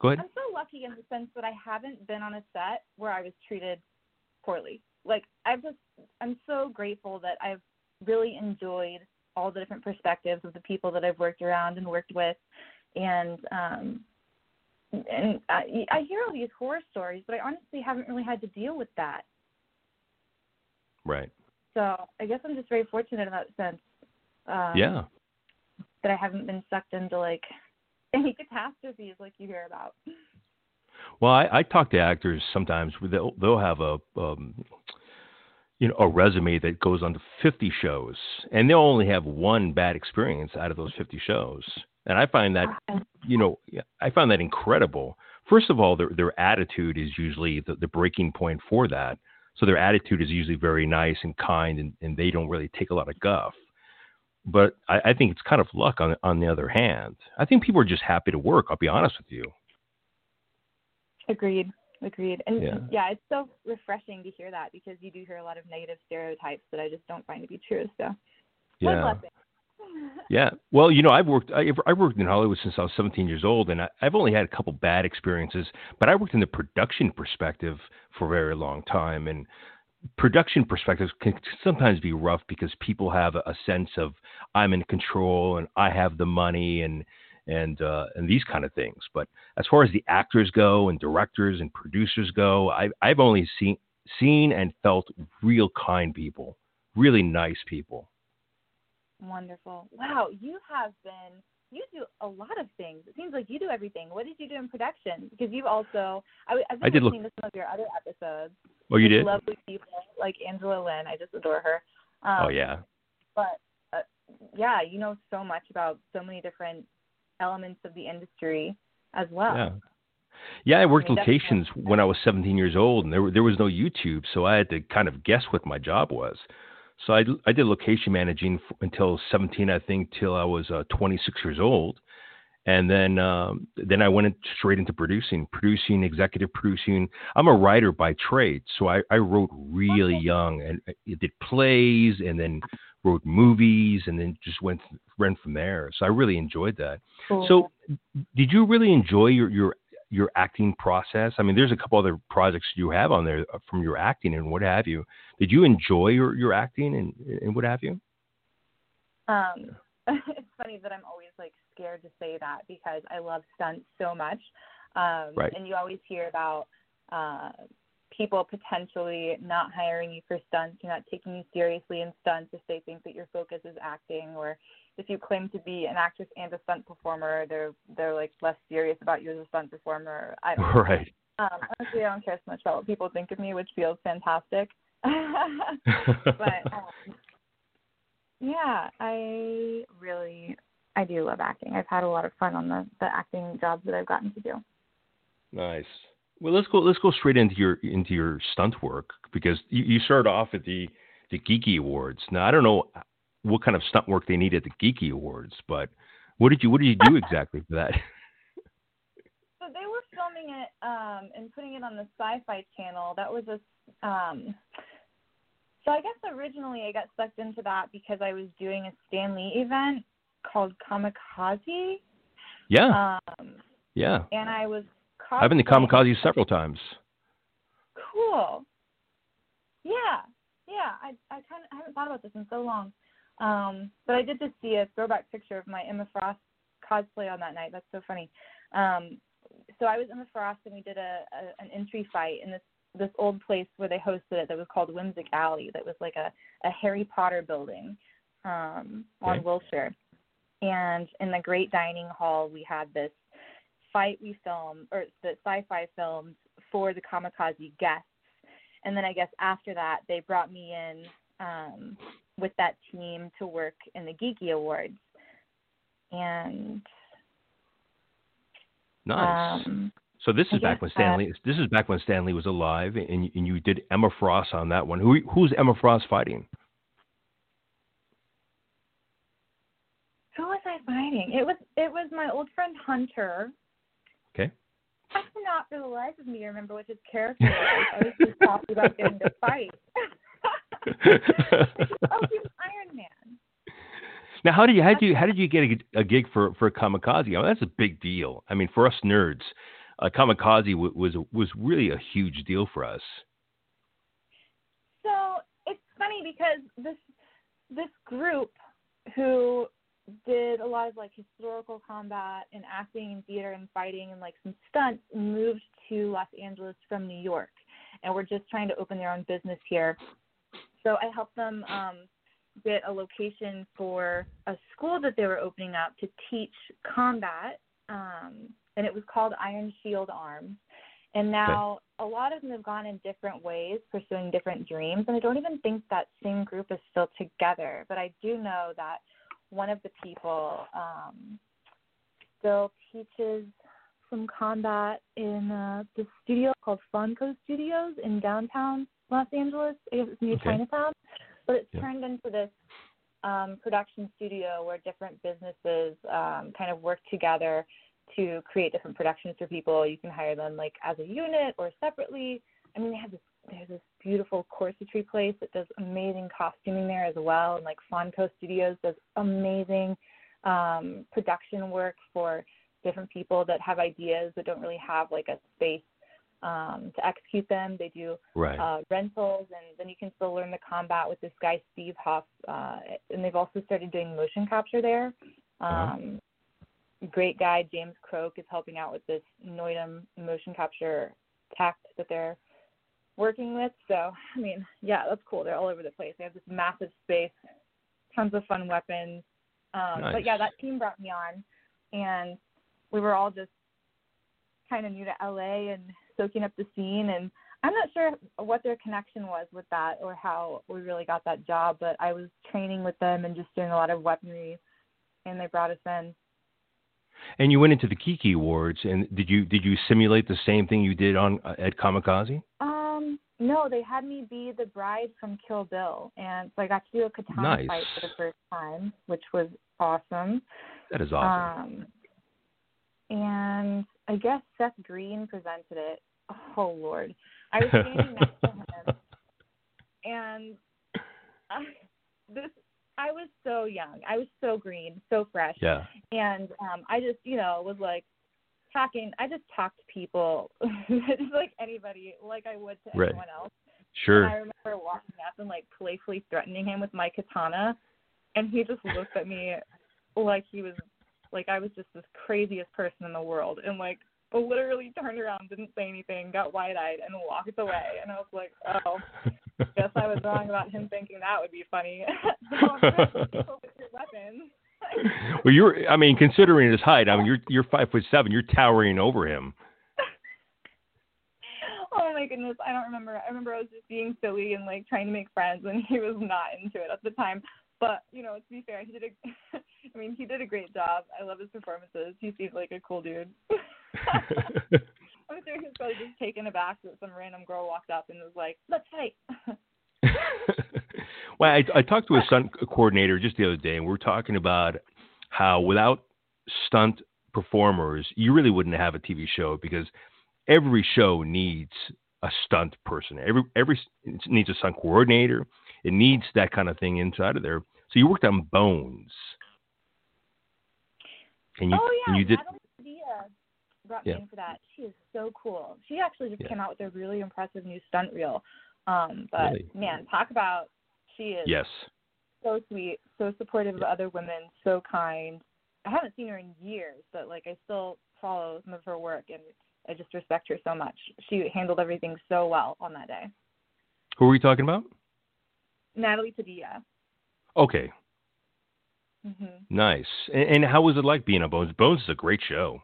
Go ahead. I'm so lucky in the sense that I haven't been on a set where I was treated poorly. Like I've just I'm so grateful that I've really enjoyed all the different perspectives of the people that I've worked around and worked with and um and I, I hear all these horror stories, but I honestly haven't really had to deal with that. Right. So I guess I'm just very fortunate in that sense. Um, yeah. That I haven't been sucked into like any catastrophes like you hear about. Well, I, I talk to actors sometimes. They'll they'll have a um, you know a resume that goes on to 50 shows, and they'll only have one bad experience out of those 50 shows. And I find that you know I find that incredible. First of all, their their attitude is usually the, the breaking point for that. So their attitude is usually very nice and kind, and, and they don't really take a lot of guff. But I, I think it's kind of luck on on the other hand. I think people are just happy to work. I'll be honest with you. Agreed. Agreed. And Yeah. yeah. it's so refreshing to hear that because you do hear a lot of negative stereotypes that I just don't find to be true. So, Yeah. Yeah. Well, you know, I've worked. I, I worked in Hollywood since I was 17 years old, and I, I've only had a couple bad experiences. But I worked in the production perspective for a very long time, and production perspectives can sometimes be rough because people have a, a sense of I'm in control and I have the money and and uh, and these kind of things. But as far as the actors go and directors and producers go, I, I've only seen seen and felt real kind people, really nice people. Wonderful. Wow, you have been. You do a lot of things. It seems like you do everything. What did you do in production? Because you've also. I, I've been I did look- to some of your other episodes. Oh, you did? Lovely people like Angela Lynn. I just adore her. Um, oh yeah. But uh, yeah, you know so much about so many different elements of the industry as well. Yeah. Yeah, I worked I mean, locations when I was 17 years old, and there there was no YouTube, so I had to kind of guess what my job was. So I, I did location managing f- until 17, I think, till I was uh, 26 years old, and then um, then I went in, straight into producing, producing, executive producing. I'm a writer by trade, so I, I wrote really young and I did plays, and then wrote movies, and then just went ran from there. So I really enjoyed that. Cool. So, did you really enjoy your your your acting process? I mean, there's a couple other projects you have on there uh, from your acting and what have you. Did you enjoy your, your acting and and what have you? Um, it's funny that I'm always like scared to say that because I love stunts so much. Um, Right. And you always hear about uh, people potentially not hiring you for stunts, you're not taking you seriously in stunts if they think that your focus is acting, or if you claim to be an actress and a stunt performer, they're they're like less serious about you as a stunt performer. I don't. know. Right. Um, honestly, I don't care so much about what people think of me, which feels fantastic. but um, yeah, I really I do love acting. I've had a lot of fun on the the acting jobs that I've gotten to do. nice. Well, let's go. Let's go straight into your into your stunt work because you, you started off at the the Geeky Awards. Now I don't know what kind of stunt work they need at the Geeky Awards, but what did you what did you do exactly for that? So they were filming it um, and putting it on the Sci-Fi Channel. That was a um, so I guess originally I got sucked into that because I was doing a Stan Lee event called Comikaze, Yeah, um, yeah. and I was I've been to Comikaze several times. Cool. Yeah, yeah. I I kind of haven't thought about this in so long, um, but I did just see a throwback picture of my Emma Frost cosplay on that night. That's so funny. Um, so I was Emma Frost, and we did a, a an entry fight in this this old place where they hosted it that was called Whimsic Alley. That was like a a Harry Potter building um, on Okay. Wilshire. And in the great dining hall, we had this fight we filmed, or the sci-fi films for the Comikaze guests. And then I guess after that, they brought me in um, with that team to work in the Geeky Awards. And Nice. um, So this I is back guess when Stan Lee. This is back when Stan Lee was alive, and and you did Emma Frost on that one. Who who's Emma Frost fighting? who was I fighting? It was it was my old friend Hunter. Okay. I cannot for the life of me remember what his character was. I was just talking about getting to fight. oh, he was Iron Man. now, how did you how did you how did you get a, a gig for for Comikaze? I mean, that's a big deal. I mean, for us nerds, uh, Comikaze w- was was really a huge deal for us. So it's funny because this this group who did a lot of like historical combat and acting and theater and fighting and like some stunts moved to Los Angeles from New York and we're just trying to open their own business here. So I helped them um get a location for a school that they were opening up to teach combat um and it was called Iron Shield Arms. And now a lot of them have gone in different ways, pursuing different dreams. And I don't even think that same group is still together. But I do know that one of the people um, still teaches some combat in uh, the studio called Fonco Studios in downtown Los Angeles. I guess it's near Okay. Chinatown. But it's Yeah. turned into this um, production studio where different businesses um, kind of work together to create different productions for people. You can hire them like as a unit or separately. I mean, they have this there's this beautiful corsetry place that does amazing costuming there as well, and like Fonco Studios does amazing um, production work for different people that have ideas but don't really have like a space um, to execute them. They do Right. uh, rentals, and then you can still learn the combat with this guy Steve Huff. Uh, and they've also started doing motion capture there. Uh-huh. Um, Great guy James Croak is helping out with this Noitom motion capture tech that they're working with. So I mean, yeah, that's cool. They're all over the place. They have this massive space, tons of fun weapons. Um, But yeah, that team brought me on, and we were all just kind of new to LA and soaking up the scene. And I'm not sure what their connection was with that or how we really got that job, but I was training with them and just doing a lot of weaponry, and they brought us in. And you went into the Geeky Awards, and did you did you simulate the same thing you did on uh, at Comikaze? Um, no, they had me be the bride from Kill Bill, and so I got to do a katana Nice. fight for the first time, which was awesome. That is awesome. Um, and I guess Seth Green presented it. Oh Lord, I was standing next to him, and I, this I was so young. I was so green, so fresh, yeah. and um, I just you know was like talking. I just talked to people just like anybody, like I would to Right. anyone else. Sure. And I remember walking up and like playfully threatening him with my katana, and he just looked at me like he was like I was just this craziest person in the world, and like literally turned around, didn't say anything, got wide eyed, and walked away. And I was like, oh, guess I was wrong about him thinking that would be funny. so your weapons. Well, you're. I mean, considering his height, I mean, you're you're five foot seven. You're towering over him. oh my goodness, I don't remember. I remember I was just being silly and like trying to make friends, and he was not into it at the time. But you know, to be fair, he did a. I mean, he did a great job. I love his performances. He seemed like a cool dude. I'm sure he was probably just taken aback that some random girl walked up and was like, "Let's fight." well, I, I talked to a stunt coordinator just the other day, and we are talking about how without stunt performers, you really wouldn't have a TV show because every show needs a stunt person. Every every it needs a stunt coordinator. It needs that kind of thing inside of there. So you worked on Bones, and you oh yeah, and you did brought Yeah. me in for that. She is so cool. She actually just Yeah. came out with a really impressive new stunt reel. Um, but Really? man, talk about she is yes. so sweet, so supportive of other women, so kind. I haven't seen her in years, but like I still follow some of her work and I just respect her so much. She handled everything so well on that day. Who were you talking about? Natalie Padilla. Okay, hmm nice. And, and how was it like being on Bones? Bones is a great show.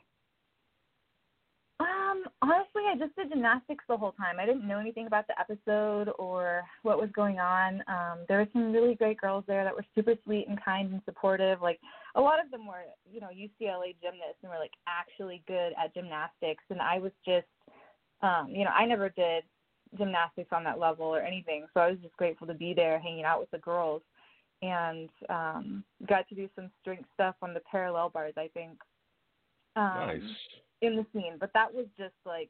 I just did gymnastics the whole time. I didn't know anything about the episode or what was going on. Um, there were some really great girls there that were super sweet and kind and supportive. Like a lot of them were, you know, UCLA gymnasts and were like actually good at gymnastics. And I was just, um, you know, I never did gymnastics on that level or anything. So I was just grateful to be there, hanging out with the girls, and um, got to do some strength stuff on the parallel bars. I think. Um, nice. in the scene, but that was just like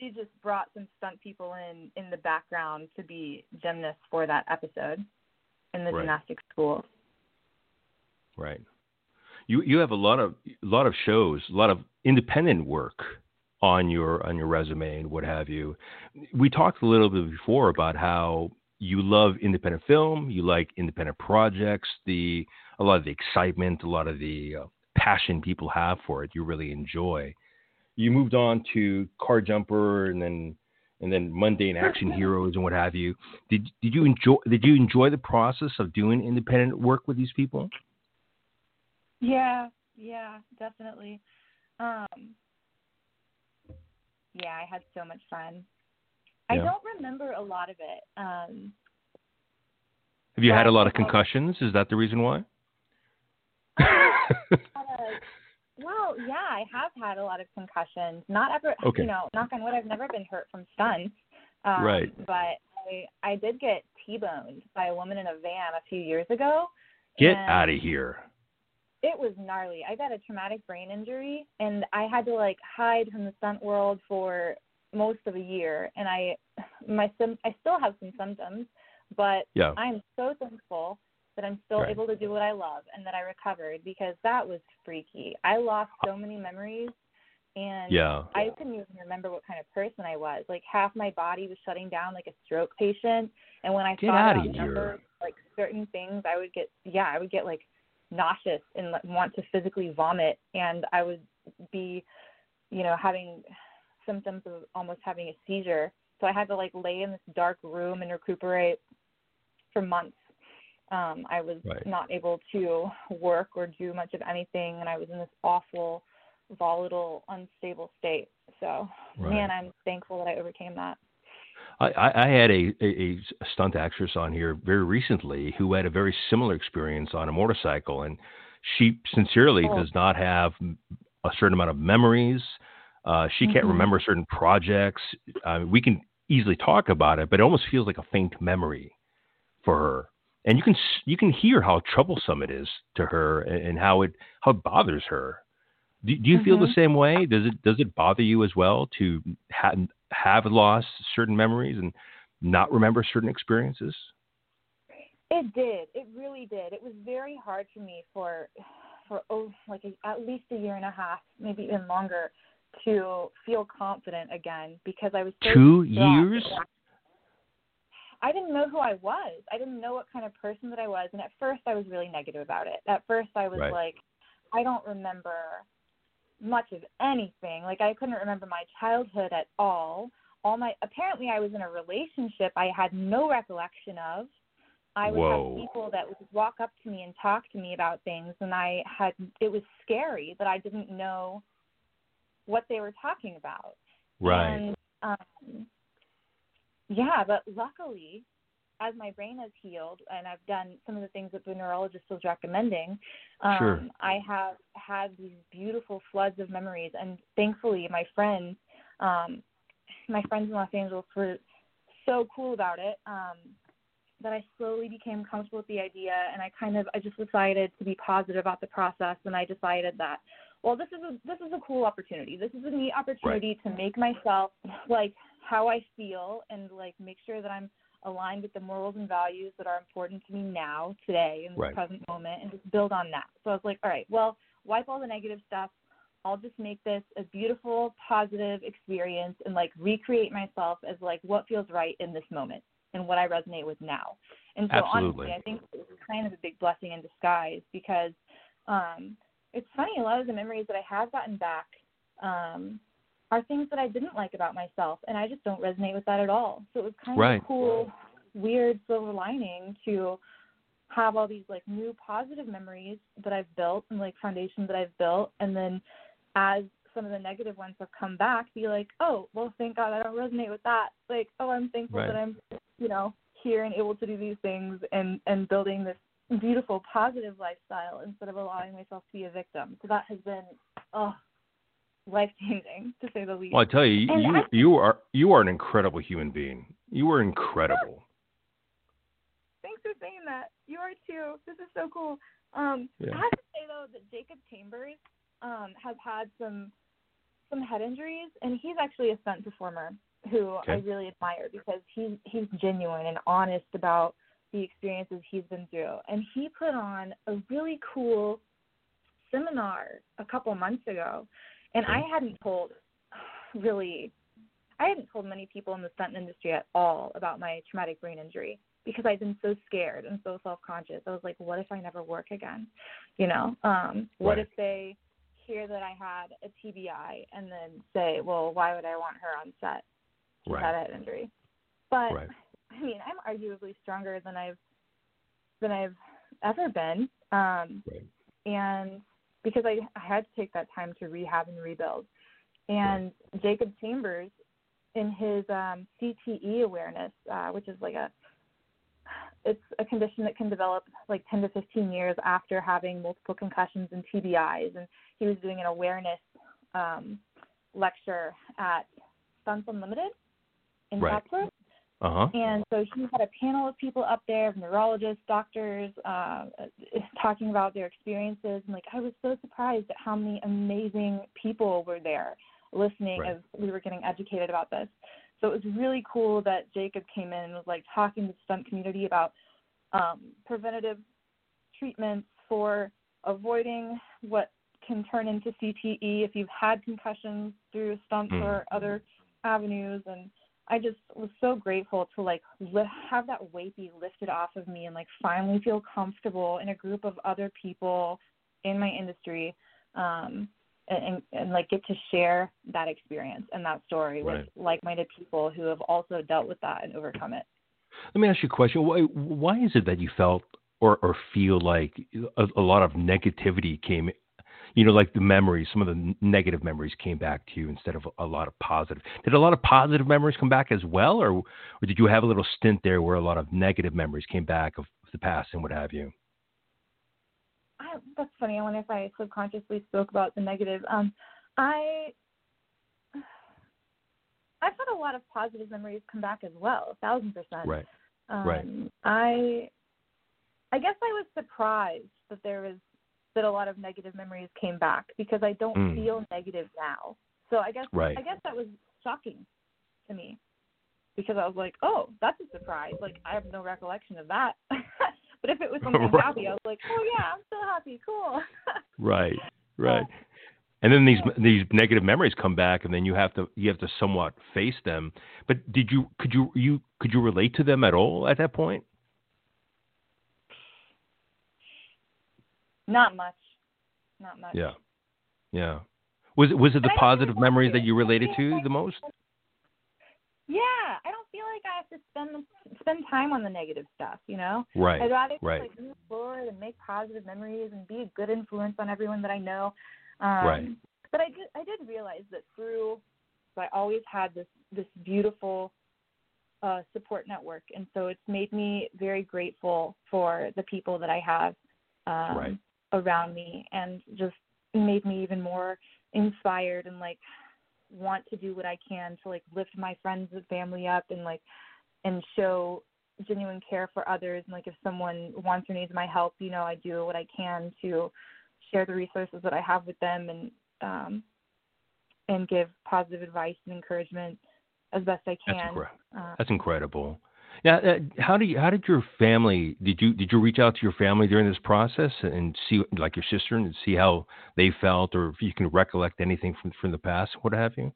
she just brought some stunt people in in the background to be gymnasts for that episode in the Right. gymnastics school. Right. You you have a lot of a lot of shows, a lot of independent work on your on your resume and what have you. We talked a little bit before about how you love independent film, you like independent projects, the a lot of the excitement, a lot of the uh, passion people have for it. You really enjoy. You moved on to Car Jumper and then and then mundane action heroes and what have you. Did did you enjoy did you enjoy the process of doing independent work with these people? Yeah, yeah, definitely. Um yeah, I had so much fun. I don't remember a lot of it. Um Have you had a lot of concussions? Is that the reason why? uh, well, yeah, I have had a lot of concussions. Not ever, Okay. you know, knock on wood, I've never been hurt from stunts. Um, Right. But I, I did get T-boned by a woman in a van a few years ago. Get out of here. It was gnarly. I got a traumatic brain injury, and I had to like hide from the stunt world for most of a year. And I, my sim, I still have some symptoms, but Yeah. I'm so thankful that I'm still Right. able to do what I love and that I recovered because that was freaky. I lost so many memories and Yeah. I couldn't even remember what kind of person I was. Like half my body was shutting down like a stroke patient and when I Get thought about like certain things I would get yeah, I would get like nauseous and like, want to physically vomit and I would be you know having symptoms of almost having a seizure. So I had to like lay in this dark room and recuperate for months. Um, I was Right. not able to work or do much of anything, and I was in this awful, volatile, unstable state. So, Right. man, I'm thankful that I overcame that. I, I had a, a, a stunt actress on here very recently who had a very similar experience on a motorcycle, and she sincerely Oh. does not have a certain amount of memories. Uh, she can't Mhm. remember certain projects. Uh, we can easily talk about it, but it almost feels like a faint memory for her. And you can you can hear how troublesome it is to her and, and how it how it bothers her. Do, do you feel the Mhm. same way? Does it does it bother you as well to ha- have lost certain memories and not remember certain experiences? It did. It really did. It was very hard for me for for oh, like a, at least a year and a half, maybe even longer, to feel confident again because I was so Two years? I didn't know who I was. I didn't know what kind of person that I was, and at first I was really negative about it. At first I was Right. like, I don't remember much of anything. Like I couldn't remember my childhood at all. All my apparently I was in a relationship I had no recollection of. I would Whoa. have people that would walk up to me and talk to me about things and I had it was scary that I didn't know what they were talking about. Right. And um, yeah, but luckily, as my brain has healed and I've done some of the things that the neurologist was recommending, um, Sure. I have had these beautiful floods of memories. And thankfully, my friends, um, my friends in Los Angeles were so cool about it um, that I slowly became comfortable with the idea. And I kind of, I just decided to be positive about the process. And I decided that well this is a this is a cool opportunity. This is a neat opportunity to make myself like how i feel and like make sure that i'm aligned with the morals and values that are important to me now today in the Right. present moment and just build on that. So i was like all right well wipe all the negative stuff. I'll just make this a beautiful positive experience and like recreate myself as like what feels right in this moment and what i resonate with now. And so Absolutely. honestly i think it's kind of a big blessing in disguise because um it's funny a lot of the memories that i have gotten back um are things that i didn't like about myself and i just don't resonate with that at all so it was kind Right. of cool weird silver lining to have all these like new positive memories that i've built and like foundations that i've built and then as some of the negative ones have come back be like oh well thank god i don't resonate with that like oh i'm thankful Right. that i'm you know here and able to do these things and and building this beautiful positive lifestyle instead of allowing myself to be a victim so that has been oh life changing to say the least Well, I tell you, And you I- you are you are an incredible human being. You are incredible. thanks for saying that you are too this is so cool um Yeah. i have to say though that jacob chambers um has had some some head injuries and he's actually a stunt performer who i really admire because he's he's genuine and honest about the experiences he's been through and he put on a really cool seminar a couple months ago and i hadn't told really i hadn't told many people in the stunt industry at all about my traumatic brain injury because i'd been so scared and so self conscious i was like what if i never work again you know um what Right. if they hear that i had a tbi and then say well why would i want her on set she's Right. had a head injury but Right. I mean, I'm arguably stronger than I've than I've ever been. Um Right. and because I, I had to take that time to rehab and rebuild. And Jacob Chambers in his um CTE awareness, uh, which is like a it's a condition that can develop like 10 to 15 years after having multiple concussions and TBIs. And he was doing an awareness um, lecture at Stunts Unlimited in Right. Uh huh. And so he had a panel of people up there, neurologists, doctors, uh, talking about their experiences. And like, I was so surprised at how many amazing people were there listening Right. as we were getting educated about this. So it was really cool that Jacob came in and was like talking to the stunt community about um, preventative treatments for avoiding what can turn into CTE if you've had concussions through stunts Mm. or other avenues and I just was so grateful to like li- have that weight be lifted off of me and like finally feel comfortable in a group of other people in my industry um and, and, and like get to share that experience and that story Right. with like-minded people who have also dealt with that and overcome it. Let me ask you a question. Why why is it that you felt or or feel like a, a lot of negativity came? You know, like the memories, some of the negative memories came back to you instead of a lot of positive. Did a lot of positive memories come back as well, or, or did you have a little stint there where a lot of negative memories came back of the past and what have you? I, that's funny. I wonder if I subconsciously spoke about the negative. Um, I I've had a lot of positive memories come back as well, a thousand percent. Right. Um, right. I I guess I was surprised that there was that a lot of negative memories came back because I don't Mm. feel negative now. So I guess Right. I guess that was shocking to me because I was like, oh, that's a surprise. Like I have no recollection of that. but if it was something Right. happy, I was like, oh yeah, I'm still happy. Cool. Right. Right. And then these these negative memories come back, and then you have to you have to somewhat face them. But did you could you you could you relate to them at all at that point? Not much. Not much. Yeah, yeah. Was it was it the And I don't positive memories that you related to like- the most? Yeah, I don't feel like I have to spend spend time on the negative stuff. You know, Right. I'd rather just like move forward and make positive memories and be a good influence on everyone that I know. Um, Right. But I did I did realize that through I always had this this beautiful uh, support network, and so it's made me very grateful for the people that I have um, Right. Around me, and just made me even more inspired and like want to do what I can to like lift my friends and family up and like and show genuine care for others and like if someone wants or needs my help, you know, I do what I can to share the resources that I have with them and um and give positive advice and encouragement as best I That's, can. incre- Um, that's incredible. Now, uh, how do you, how did your family did you did you reach out to your family during this process and see like your sister and see how they felt or if you can recollect anything from from the past, what have you?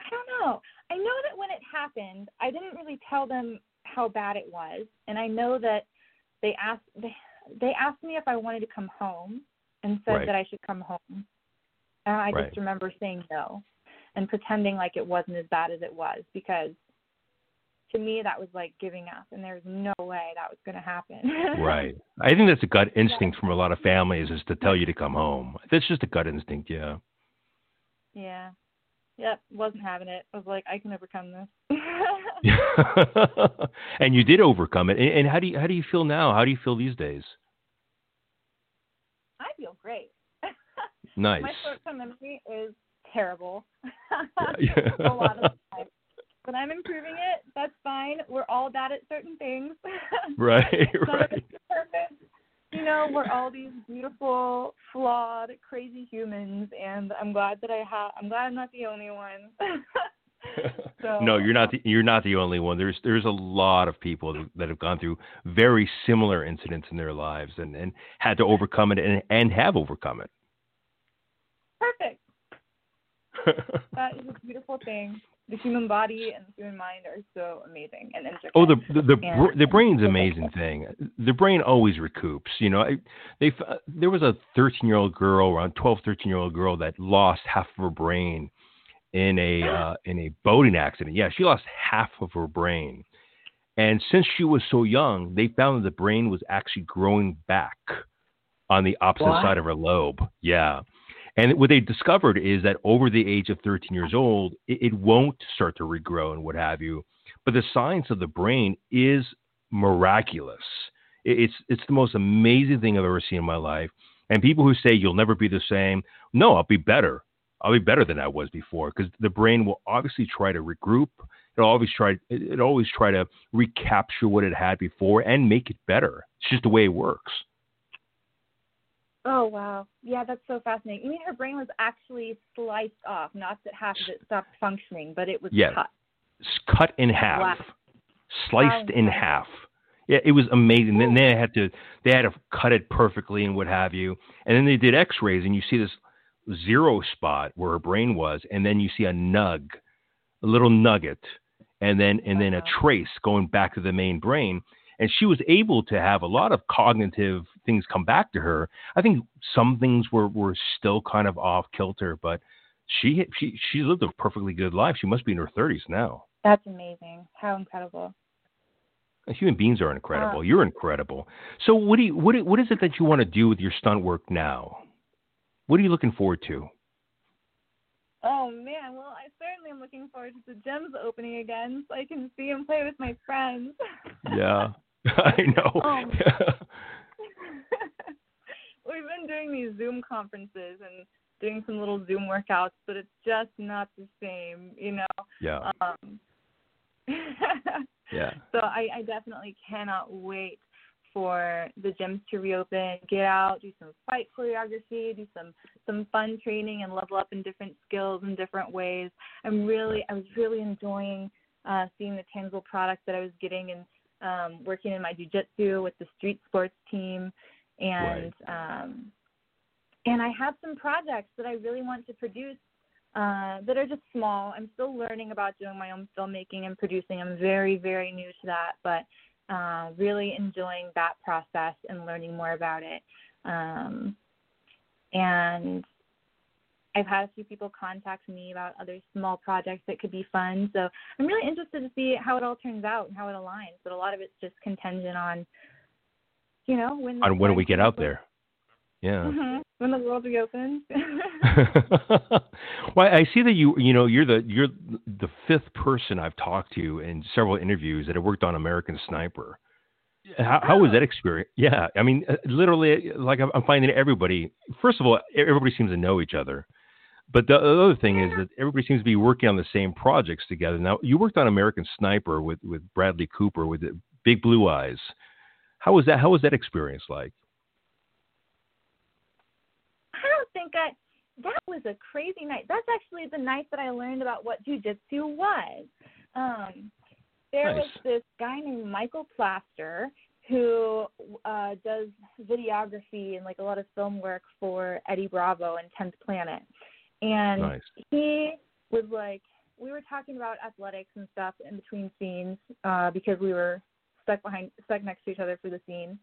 I don't know. I know that when it happened, I didn't really tell them how bad it was, and I know that they asked they they asked me if I wanted to come home and said Right. that I should come home. And I Right. just remember saying no and pretending like it wasn't as bad as it was because to me that was like giving up and there was no way that was going to happen. Right. I think that's a gut instinct from a lot of families is to tell you to come home. That's just a gut instinct, yeah. yeah. Yep, wasn't having it. I was like I can overcome this. and you did overcome it. And, and how do you how do you feel now? How do you feel these days? I feel great. Nice. My short-term memory is terrible. A lot of the time. But I'm improving it. That's fine. We're all bad at certain things. Right, right. perfect. You know, we're all these beautiful, flawed, crazy humans, and I'm glad that I have. I'm glad I'm not the only one. so, no, you're not. Uh, the, you're not the only one. There's there's a lot of people that, that have gone through very similar incidents in their lives and, and had to overcome it and, and have overcome it. perfect. That is a beautiful thing. The human body and the human mind are so amazing and intricate. Oh, the the the, br- the brain's an amazing thing. The brain always recoups. You know, I, they there was a 13 year old girl, around 12, 13 year old girl that lost half of her brain in a uh, in a boating accident. Yeah, she lost half of her brain, and since she was so young, they found that the brain was actually growing back on the opposite What? side of her lobe. Yeah. And what they discovered is that over the age of 13 years old, it, it won't start to regrow and what have you. But the science of the brain is miraculous. It, it's it's the most amazing thing I've ever seen in my life. And people who say you'll never be the same, no, I'll be better. I'll be better than I was before because the brain will obviously try to regroup. It'll always try. It, always try to recapture what it had before and make it better. It's just the way it works. Oh wow, yeah, that's so fascinating. You mean her brain was actually sliced off, not that half of it stopped functioning, but it was Yeah. cut. cut in half, Wow. sliced Wow. in oh, half. Yeah, it was amazing. Then they had to they had to cut it perfectly and what have you. And then they did X-rays, and you see this zero spot where her brain was, and then you see a nug, a little nugget, and then and then a uh-huh. trace going back to the main brain. And she was able to have a lot of cognitive things come back to her. I think some things were, were still kind of off kilter, but she she she lived a perfectly good life. She must be in her thirties now. That's amazing. How incredible. Human beings are incredible. You're incredible. So what do you what what is it that you want to do with your stunt work now? What are you looking forward to? Oh man, well Am looking forward to the gyms opening again so I can see and play with my friends. Yeah, I know. Um, We've been doing these Zoom conferences and doing some little Zoom workouts, but it's just not the same, you know. yeah, Um, yeah. so I, I definitely cannot wait for the gyms to reopen, get out, do some fight choreography, do some some fun training and level up in different skills in different ways. I'm really I was really enjoying uh seeing the tangible products that I was getting and um working in my jujitsu with the street sports team and um and I have some projects that I really want to produce uh, that are just small. I'm still learning about doing my own filmmaking and producing. I'm very, very new to that, but uh, really enjoying that process and learning more about it. Um, and I've had a few people contact me about other small projects that could be fun. So I'm really interested to see how it all turns out and how it aligns. But a lot of it's just contingent on, you know, when On when do we get out there? Yeah. hmm When the world reopens. well, I see that you you know you're the you're the fifth person I've talked to in several interviews that have worked on American Sniper. How, how was that experience? Yeah, I mean, uh, literally, like I'm I'm finding everybody. First of all, everybody seems to know each other, but the other thing is that everybody seems to be working on the same projects together. Now, you worked on American Sniper with with Bradley Cooper with the Big Blue Eyes. How was that? How was that experience like? I don't think I. That was a crazy night. That's actually the night that I learned about what jujitsu was. Um, there Nice. was this guy named Michael Plaster who uh, does videography and like a lot of film work for Eddie Bravo and Tenth Planet, and Nice. he was like, we were talking about athletics and stuff in between scenes uh, because we were stuck behind, stuck next to each other for the scene,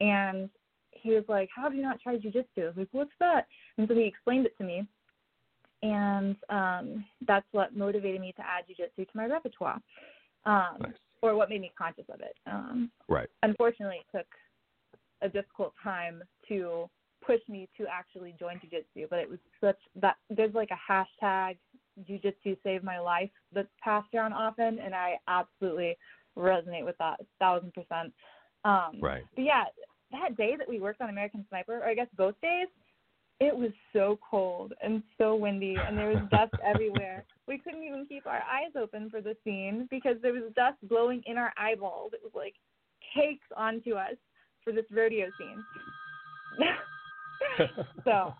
and he was like, "How have you not tried jujitsu?" I was like, "What's that?" And so he explained it to me, and um, that's what motivated me to add jujitsu to my repertoire, um, Nice. or what made me conscious of it. Um, Right. unfortunately, it took a difficult time to push me to actually join jujitsu, but it was such that there's like a hashtag jujitsu saved my life that's passed around often, and I absolutely resonate with that a thousand percent. Um, Right. But yeah, that day that we worked on American Sniper, or I guess both days, it was so cold and so windy, and there was dust everywhere. We couldn't even keep our eyes open for the scene because there was dust blowing in our eyeballs. It was like cakes onto us for this rodeo scene. so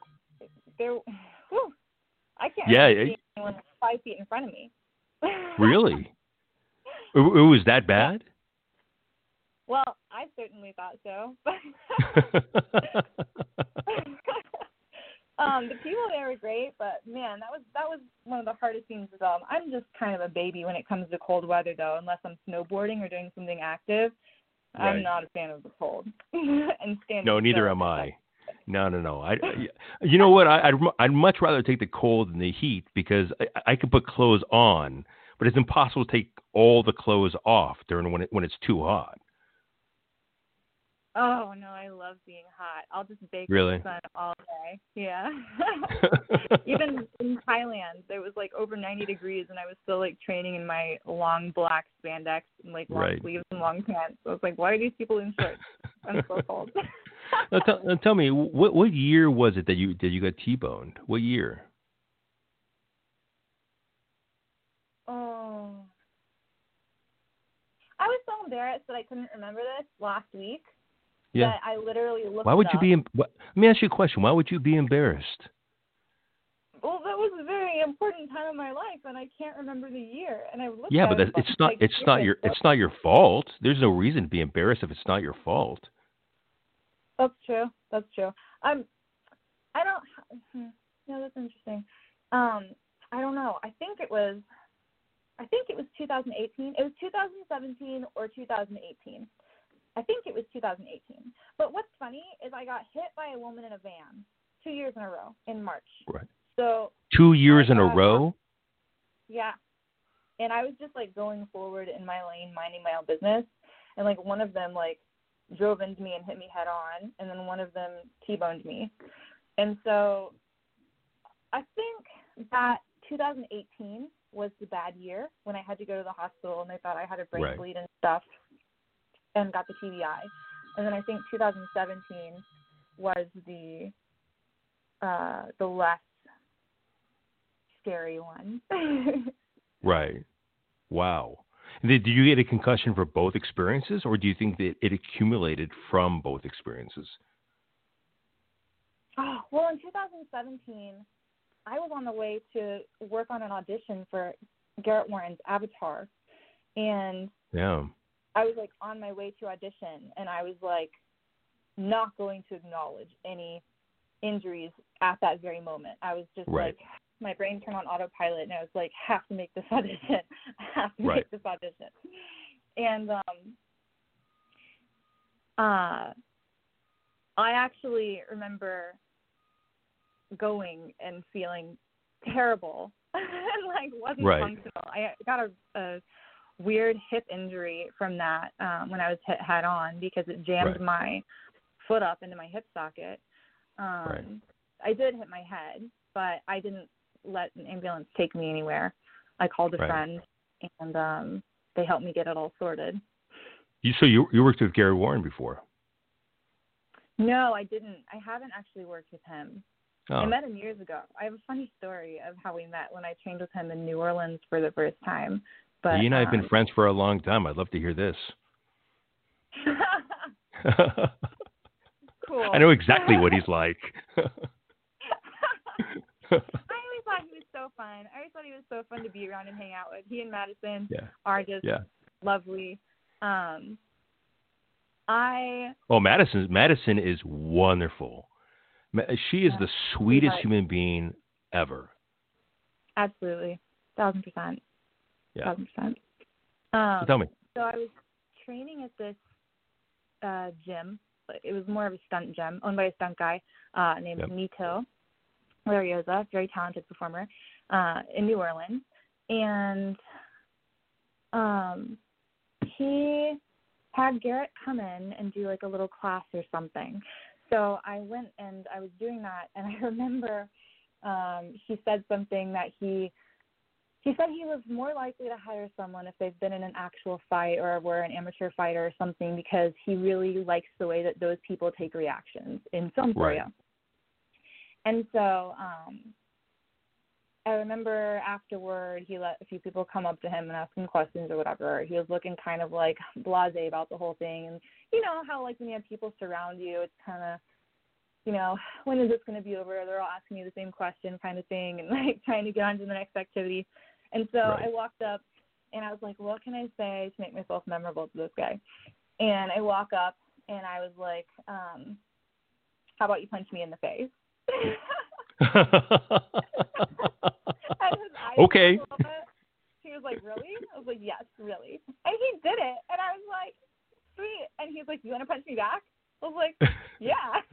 there, whew, I can't Yeah, even it- see anyone five feet in front of me. Really? It, it was that bad? well, I certainly thought so. um, the people there were great, but man, that was that was one of the hardest scenes to film. I'm just kind of a baby when it comes to cold weather, though. Unless I'm snowboarding or doing something active, Right. I'm not a fan of the cold. and standing no, neither am I. No, no, no. I, you know what? I, I'd, I'd much rather take the cold than the heat because I, I can put clothes on, but it's impossible to take all the clothes off during when it, when it's too hot. Oh no, I love being hot. I'll just bake Really? in the sun all day. Yeah. Even in Thailand, it was like over 90 degrees, and I was still like training in my long black spandex and like long Right. sleeves and long pants. So I was like, why are these people in shorts? I'm so cold. now, tell, now tell me, what what year was it that you that you got T-boned? What year? oh. I was so embarrassed that I couldn't remember this last week. Yeah. That I literally looked. Why would you up. be? em- let me ask you a question. Why would you be embarrassed? Well, that was a very important time in my life, and I can't remember the year. And I looked Yeah, but it that's, it's not like, it's not your it's not your fault. There's no reason to be embarrassed if it's not your fault. That's true. That's true. Um, I don't. hmm, No, that's interesting. Um, I don't know. I think it was. I think it was 2018. It was 2017 or 2018. I think it was 2018. But what's funny is I got hit by a woman in a van two years in a row in March. Right. So Two years in a row. yeah. And I was just like going forward in my lane, minding my own business. and like one of them like drove into me and hit me head on, and then one of them t-boned me, and so I think that 2018 was the bad year when I had to go to the hospital and they thought I had a brain Right. bleed and stuff, and got the TBI, and then I think 2017 was the uh the less scary one. Right. Wow. Did, you get a concussion for both experiences, or do you think that it accumulated from both experiences? oh, well, in 2017, I was on the way to work on an audition for Garrett Warren's Avatar, and Yeah. I was like on my way to audition, and I was like not going to acknowledge any injuries at that very moment. I was just Right. like my brain turned on autopilot, and I was like, have to make this audition, I have to Right. make this audition, and um, uh, I actually remember going and feeling terrible and like wasn't Right. functional. I got a, a weird hip injury from that um, when I was hit head on because it jammed Right. my foot up into my hip socket. Um, Right. I did hit my head, but I didn't let an ambulance take me anywhere. I called a Right. friend and um, they helped me get it all sorted. You, so you you worked with Garrett Warren before? No, I didn't. I haven't actually worked with him. I Oh, met him years ago. I have a funny story of how we met when I trained with him in New Orleans for the first time. But you and I have been um, friends for a long time. I'd love to hear this. cool. I know exactly what he's like. I always thought he was so fun. I always thought he was so fun to be around and hang out with. He and Madison yeah. are just Yeah. lovely. Um, I Oh, Madison. Madison is wonderful. She is Yeah. the sweetest human being ever. absolutely thousand percent, Yeah. So Um, tell me. So I was training at this uh, gym. It was more of a stunt gym owned by a stunt guy uh, named Yep. Nito Lariosa, very talented performer uh, in New Orleans, and um, he had Garrett come in and do like a little class or something. So I went and I was doing that, and I remember um, he said something that he he said he was more likely to hire someone if they've been in an actual fight or were an amateur fighter or something because he really likes the way that those people take reactions in film for Right. you. And so um I remember afterward he let a few people come up to him and ask him questions or whatever. He was looking kind of like blasé about the whole thing and you know how like when you have people surround you it's kinda you know, when is this going to be over? They're all asking you the same question, kind of thing, and like trying to get on to the next activity. And so Right. I walked up and I was like, what can I say to make myself memorable to this guy? And I walk up and I was like, um, how about you punch me in the face? And his eyes Okay. rolled a little bit. He was like, really? I was like, yes, really. And he did it. And I was like, sweet. And he was like, you want to punch me back? I was like, yeah.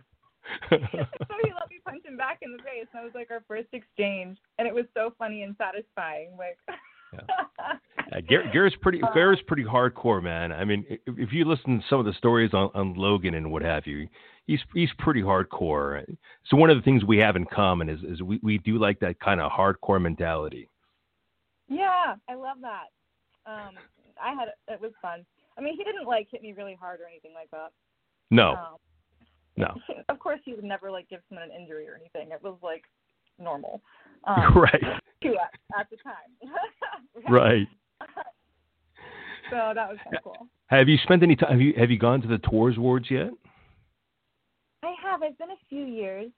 so he let me punch him back in the face. And that was like our first exchange. And it was so funny and satisfying. Like, Uh, Gar- Garrett's pretty. Uh, Garrett's pretty hardcore, man. I mean, if, if you listen to some of the stories on, on Logan and what have you, he's he's pretty hardcore. So one of the things we have in common is is we, we do like that kind of hardcore mentality. yeah, I love that. Um, I had, it was fun. I mean, he didn't like hit me really hard or anything like that. No, Um, no, of course, he would never like give someone an injury or anything. It was like normal. Um, right, to at, at the time. right. So that was kind of cool. Have you spent any time? Have you have you gone to the Taurus Awards yet? I have. I've been a few years.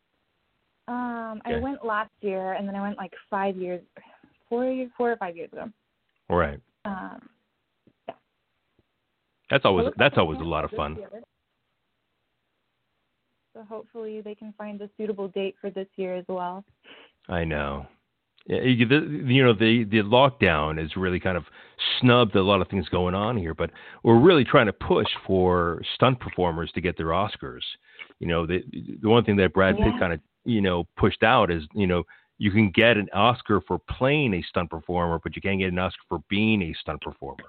Um, I went last year, and then I went like five years, four years, four or five years ago. All right. Um, That's always that's always a lot of fun. year. So hopefully they can find a suitable date for this year as well. I know. Yeah, You the- you know, the the lockdown has really kind of snubbed a lot of things going on here, but we're really trying to push for stunt performers to get their Oscars. You know, the the one thing that Brad Pitt kind of you know pushed out is you know you can get an Oscar for playing a stunt performer, but you can't get an Oscar for being a stunt performer.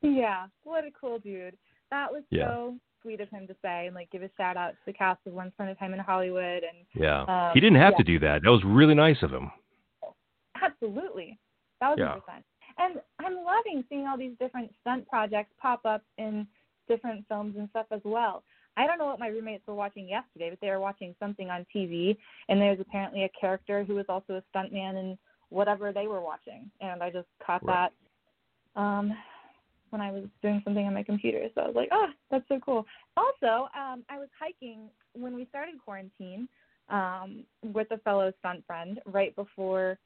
Yeah, what a cool dude. That was Yeah. so sweet of him to say and like give a shout out to the cast of Once Upon a Time in Hollywood and Yeah. Um, he didn't have yeah. to do that. That was really nice of him. Absolutely. Thousand Yeah. percent. And I'm loving seeing all these different stunt projects pop up in different films and stuff as well. I don't know what my roommates were watching yesterday, but they were watching something on TV, and there's apparently a character who was also a stuntman in whatever they were watching, and I just caught Right. that um, when I was doing something on my computer. So I was like, oh, that's so cool. Also, um, I was hiking when we started quarantine um, with a fellow stunt friend right before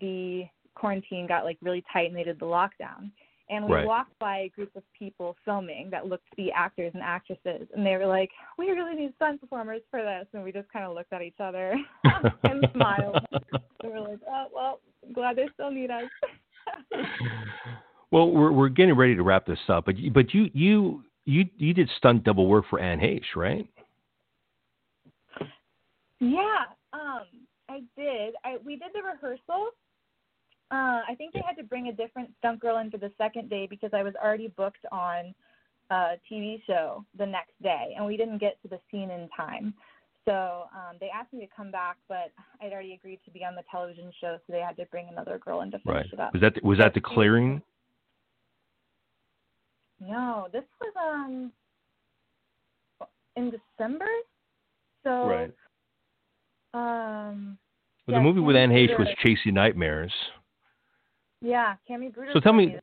the quarantine got like really tight and they did the lockdown. And we Right. walked by a group of people filming that looked to be actors and actresses, and they were like, "We really need stunt performers for this." And we just kind of looked at each other and smiled. we were like, "Oh well, glad they still need us." well, we're we're getting ready to wrap this up, but you, but you you you you did stunt double work for Anne Heche, right? Yeah, um, I did. I we did the rehearsal. Uh, I think they had to bring a different stunt girl in for the second day because I was already booked on a TV show the next day, and we didn't get to the scene in time. So um, they asked me to come back, but I'd already agreed to be on the television show, so they had to bring another girl in to finish Right. it up. Was that was that the clearing? No, this was um in December. So Right. um Well, Yeah, the movie with Tammy Anne Heche was. Chasing Nightmares. yeah, Cammy Bruder. So tell me-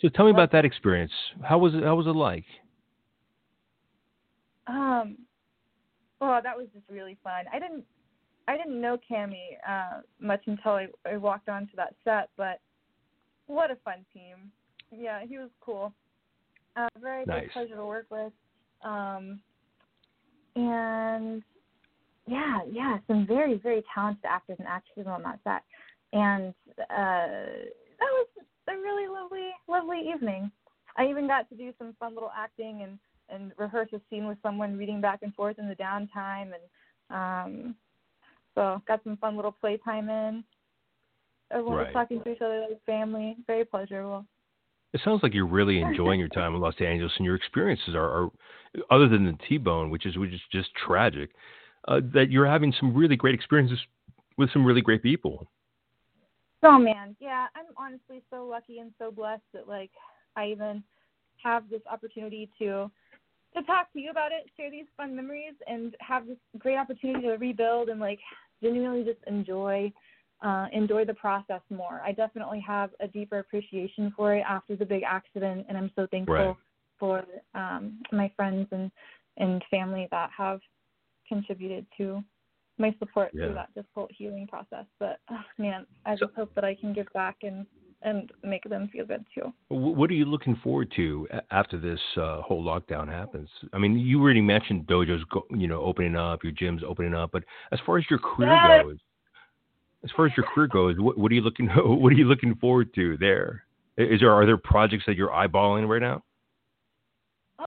So tell me about that experience. How was it? How was it like? Um, well, that was just really fun. I didn't, I didn't know Cammy uh, much until I, I walked onto that set, but what a fun team. Yeah, he was cool. Uh, very Nice. big pleasure to work with. Um, and yeah, yeah, some very, very talented actors and actresses on that set. And uh, that was a really lovely, lovely evening. I even got to do some fun little acting and and rehearse a scene with someone reading back and forth in the downtime and um so got some fun little playtime in. Everyone Right. was talking to each other like family. Very pleasurable. It sounds like you're really enjoying your time in Los Angeles, and your experiences are, are other than the T-bone, which is which is just tragic. Uh, that you're having some really great experiences with some really great people. Oh man, yeah, I'm honestly so lucky and so blessed that like I even have this opportunity to to talk to you about it, share these fun memories, and have this great opportunity to rebuild and like genuinely just enjoy uh, enjoy the process more. I definitely have a deeper appreciation for it after the big accident, and I'm so thankful Right. for um, my friends and and family that have contributed to my support Yeah. through that difficult healing process. But oh, man, I So- just hope that I can give back and and make them feel good too. Wh- What are you looking forward to after this uh, whole lockdown happens? I mean, you already mentioned dojos, go, you know, opening up, your gyms opening up, but as far as your career Yes. goes, as far as your career goes, what, what are you looking what are you looking forward to there? Is there are there projects that you're eyeballing right now?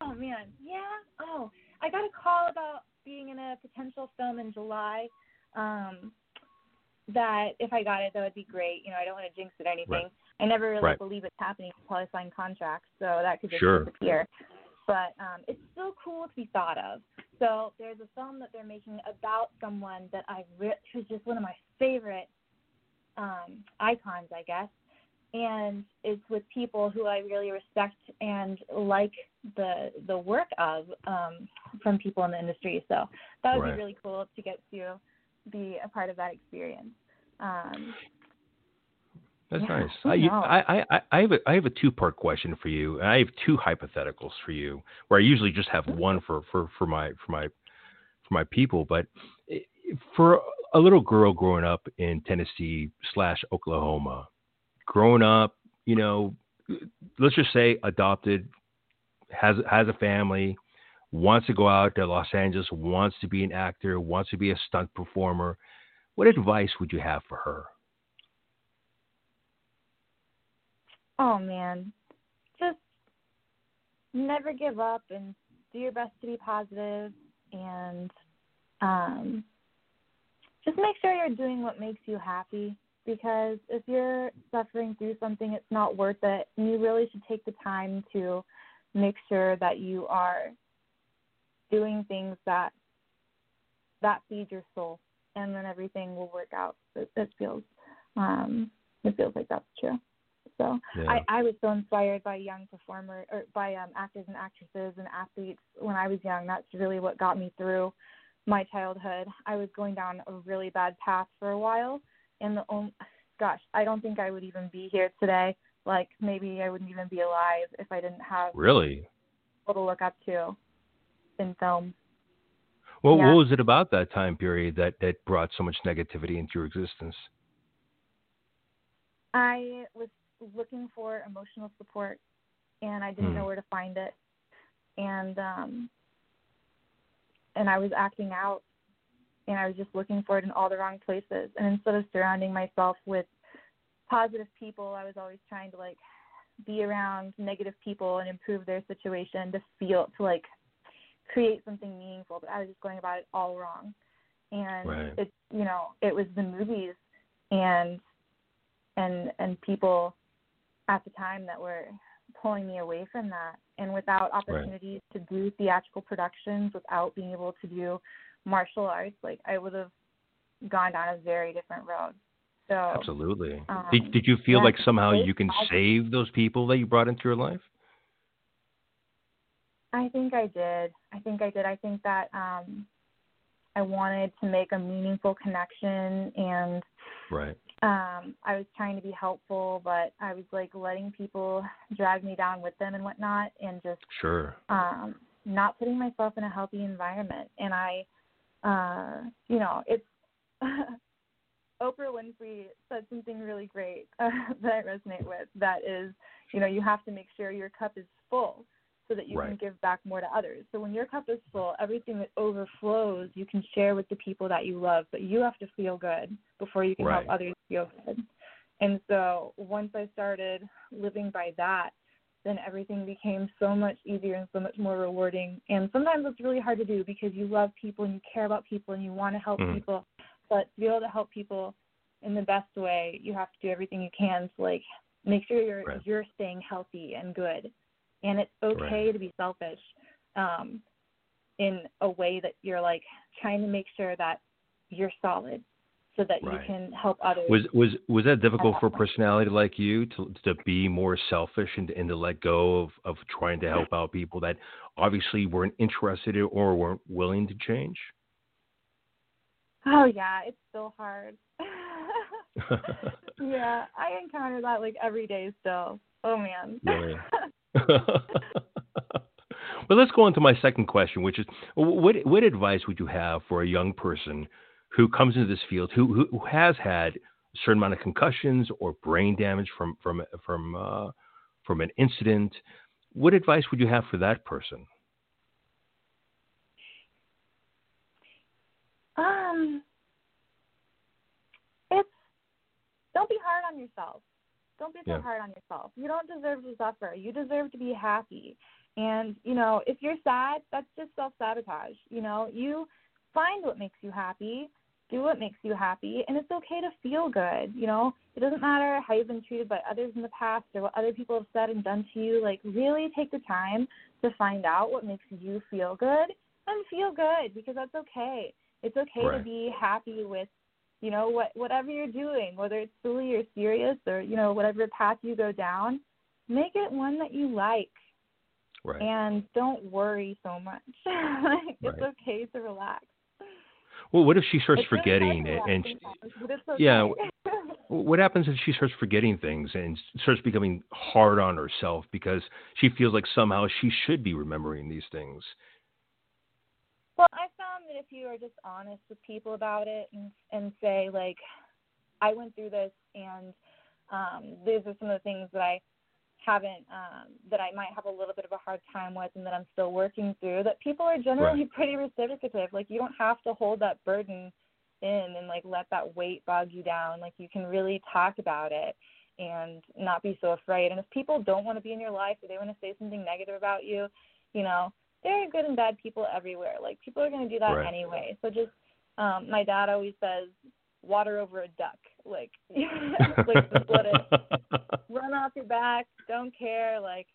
Oh man, yeah. Oh, I got a call about being in a potential film in July. Um, that if I got it, that would be great. You know, I don't want to jinx it or anything. Right. I never really Right. believe it's happening until I sign contracts, so that could just Sure. disappear. But um, it's still cool to be thought of. So there's a film that they're making about someone that I re- who's just one of my favorite um, icons, I guess and it's with people who I really respect and like the the work of um, from people in the industry. So that would Right. be really cool to get to be a part of that experience. Um, That's Yeah, nice. I, you- I, I, I have a, I have a two part question for you. and I have two hypotheticals for you, where I usually just have one for, for, for my for my for my people. But eh, for a little girl growing up in Tennessee slash Oklahoma, growing up, you know, let's just say adopted, has has a family, wants to go out to Los Angeles, wants to be an actor, wants to be a stunt performer. What advice would you have for her? Oh man, just never give up and do your best to be positive and um, just make sure you're doing what makes you happy because if you're suffering through something, it's not worth it. And you really should take the time to make sure that you are doing things that that feed your soul, and then everything will work out. It, it feels um, it feels like that's true. So yeah. I, I was so inspired by young performers or by um, actors and actresses and athletes when I was young. That's really what got me through my childhood. I was going down a really bad path for a while, and the only, gosh, I don't think I would even be here today. Like maybe I wouldn't even be alive if I didn't have really people to look up to in film. Well, yeah. what was it about that time period that that brought so much negativity into your existence? I was looking for emotional support, and I didn't hmm. know where to find it, and um, and I was acting out, and I was just looking for it in all the wrong places. And instead of surrounding myself with positive people, I was always trying to like be around negative people and improve their situation to feel to like create something meaningful. But I was just going about it all wrong, and right. it you know it was the movies and and and people at the time that were pulling me away from that. And without opportunities right. to do theatrical productions, without being able to do martial arts, like I would have gone down a very different road. So absolutely. Um, did did you feel yeah, like somehow you can save those people that you brought into your life? I think I did. I think I did. I think that um I wanted to make a meaningful connection and right um i was trying to be helpful but i was like letting people drag me down with them and whatnot and just sure. um not putting myself in a healthy environment. And i uh you know it's oprah winfrey said something really great uh, that i resonate with that is you know you have to make sure your cup is full so that you right. can give back more to others. So when your cup is full, everything that overflows you can share with the people that you love, but you have to feel good before you can right. help others feel good. And so once I started living by that, then everything became so much easier and so much more rewarding. And sometimes it's really hard to do because you love people and you care about people and you want to help mm-hmm. people. But to be able to help people in the best way, you have to do everything you can to like make sure you're right. you're staying healthy and good and it's okay right. to be selfish um, in a way that you're like trying to make sure that you're solid so that right. you can help others. Was was was that difficult for a personality like you to to be more selfish and, and to let go of, of trying to help out people that obviously weren't interested in or weren't willing to change? Oh yeah, it's still hard. yeah, I encounter that like every day still. Oh man. well, let's go on to my second question, which is what what advice would you have for a young person who comes into this field who who has had a certain amount of concussions or brain damage from from from uh, from an incident? What advice would you have for that person? Um, it's don't be hard on yourself. Don't be so yeah. hard on yourself. You don't deserve to suffer. You deserve to be happy. And, you know, if you're sad, that's just self sabotage. You know, you find what makes you happy, do what makes you happy, and it's okay to feel good. You know, it doesn't matter how you've been treated by others in the past or what other people have said and done to you. Like, really take the time to find out what makes you feel good and feel good because that's okay. It's okay right. to be happy with you know what whatever you're doing whether it's silly or serious or you know whatever path you go down make it one that you like right. and don't worry so much it's right. okay to relax well what if she starts it's forgetting really and she, okay. yeah what happens if she starts forgetting things and starts becoming hard on herself because she feels like somehow she should be remembering these things well, I found that if you are just honest with people about it and and say like, I went through this and um, these are some of the things that I haven't um, that I might have a little bit of a hard time with and that I'm still working through. That people are generally right. pretty reciprocative. Like you don't have to hold that burden in and like let that weight bog you down. Like you can really talk about it and not be so afraid. And if people don't want to be in your life or they want to say something negative about you, you know, there are good and bad people everywhere. Like people are going to do that right. anyway. So just um my dad always says water over a duck. Like, like just let it run off your back. Don't care. Like,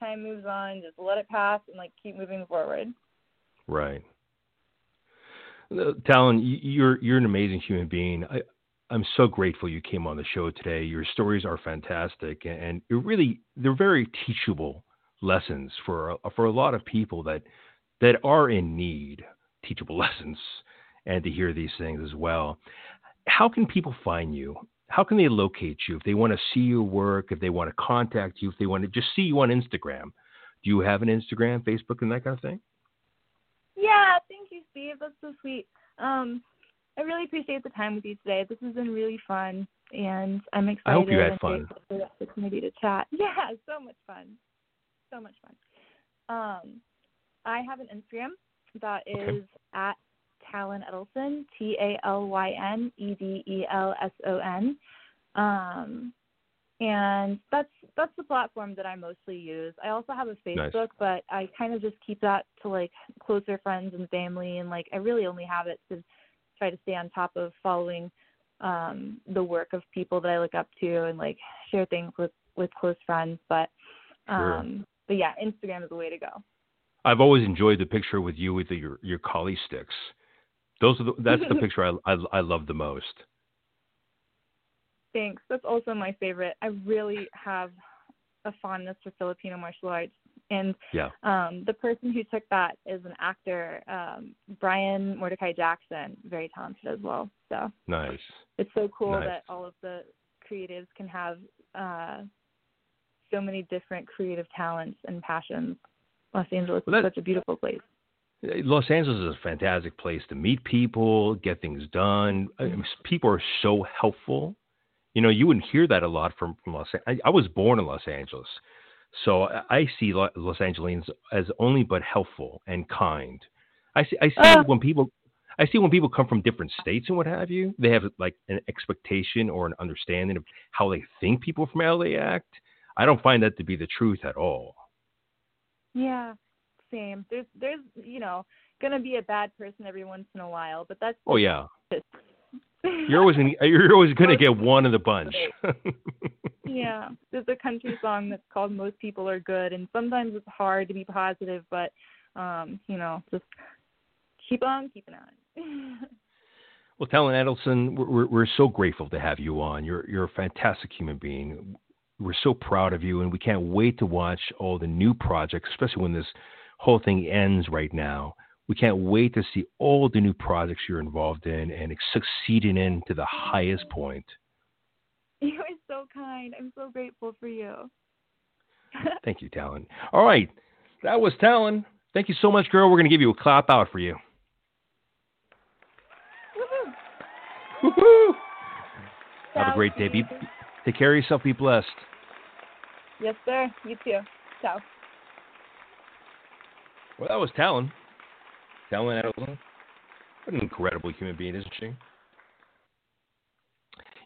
time moves on. Just let it pass and like keep moving forward. Right. Talyn, you're you're an amazing human being. I, I'm so grateful you came on the show today. Your stories are fantastic, and it really they're very teachable lessons for for a lot of people that that are in need teachable lessons and to hear these things as well. How can people find you? How can they locate you if they want to see your work, if they want to contact you, if they want to just see you on Instagram? Do you have an Instagram, Facebook, and that kind of thing? Yeah, thank you, Steve. That's so sweet. Um, I really appreciate the time with you today. This has been really fun, and I'm excited. I hope you had fun. For the opportunity to chat. Yeah, so much fun. So much fun. Um, I have an Instagram that is okay. at Talyn Edelson, T A L Y N E D E L S O N. Um, and that's that's the platform that I mostly use. I also have a Facebook, nice. but I kind of just keep that to like closer friends and family, and like I really only have it to try to stay on top of following um the work of people that I look up to and like share things with with close friends. But um. But yeah, Instagram is the way to go. I've always enjoyed the picture with you with the, your your kali sticks. Those are the, that's the picture I, I I love the most. Thanks. That's also my favorite. I really have a fondness for Filipino martial arts, and yeah. um, the person who took that is an actor, um, Brian Mordecai Jackson, very talented as well. So nice. It's so cool nice. that all of the creatives can have uh, so many different creative talents and passions. Los Angeles is such a beautiful place. Los Angeles is a fantastic place to meet people, get things done. I mean, people are so helpful. You know, you wouldn't hear that a lot from, from Los. I, I was born in Los Angeles, so I see Los Angeles as only but helpful and kind. I see. I see uh, when people. I see when people come from different states and what have you, they have like an expectation or an understanding of how they think people from LA act. I don't find that to be the truth at all. Yeah, same. There's there's you know gonna be a bad person every once in a while, but that's oh yeah. you're always gonna, you're always gonna get one in the bunch. yeah, there's a country song that's called "Most People Are Good," and sometimes it's hard to be positive, but um, you know, just keep on keeping on. well, Talyn Edelson, we're, we're so grateful to have you on. You're you're a fantastic human being. We're so proud of you, and we can't wait to watch all the new projects, especially when this whole thing ends right now. We can't wait to see all the new projects you're involved in and succeeding in to the highest point. You are so kind. I'm so grateful for you. Thank you, Talyn. All right. That was Talyn. Thank you so much, girl. We're going to give you a clap out for you. Woohoo. Woohoo. Have a great day. Be, take care of yourself. Be blessed. Yes, sir. You too. Ciao. Well, that was Talyn. Talyn Edelson. What an incredible human being, isn't she? You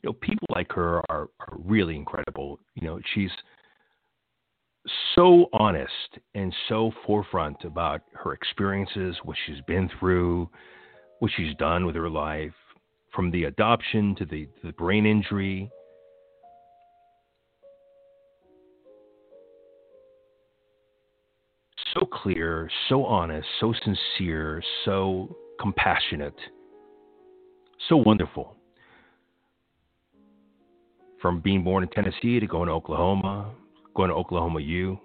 know, people like her are, are really incredible. You know, she's so honest and so forefront about her experiences, what she's been through, what she's done with her life, from the adoption to the, to the brain injury clear, so honest, so sincere, so compassionate, so wonderful. From being born in Tennessee to going to Oklahoma, going to Oklahoma U,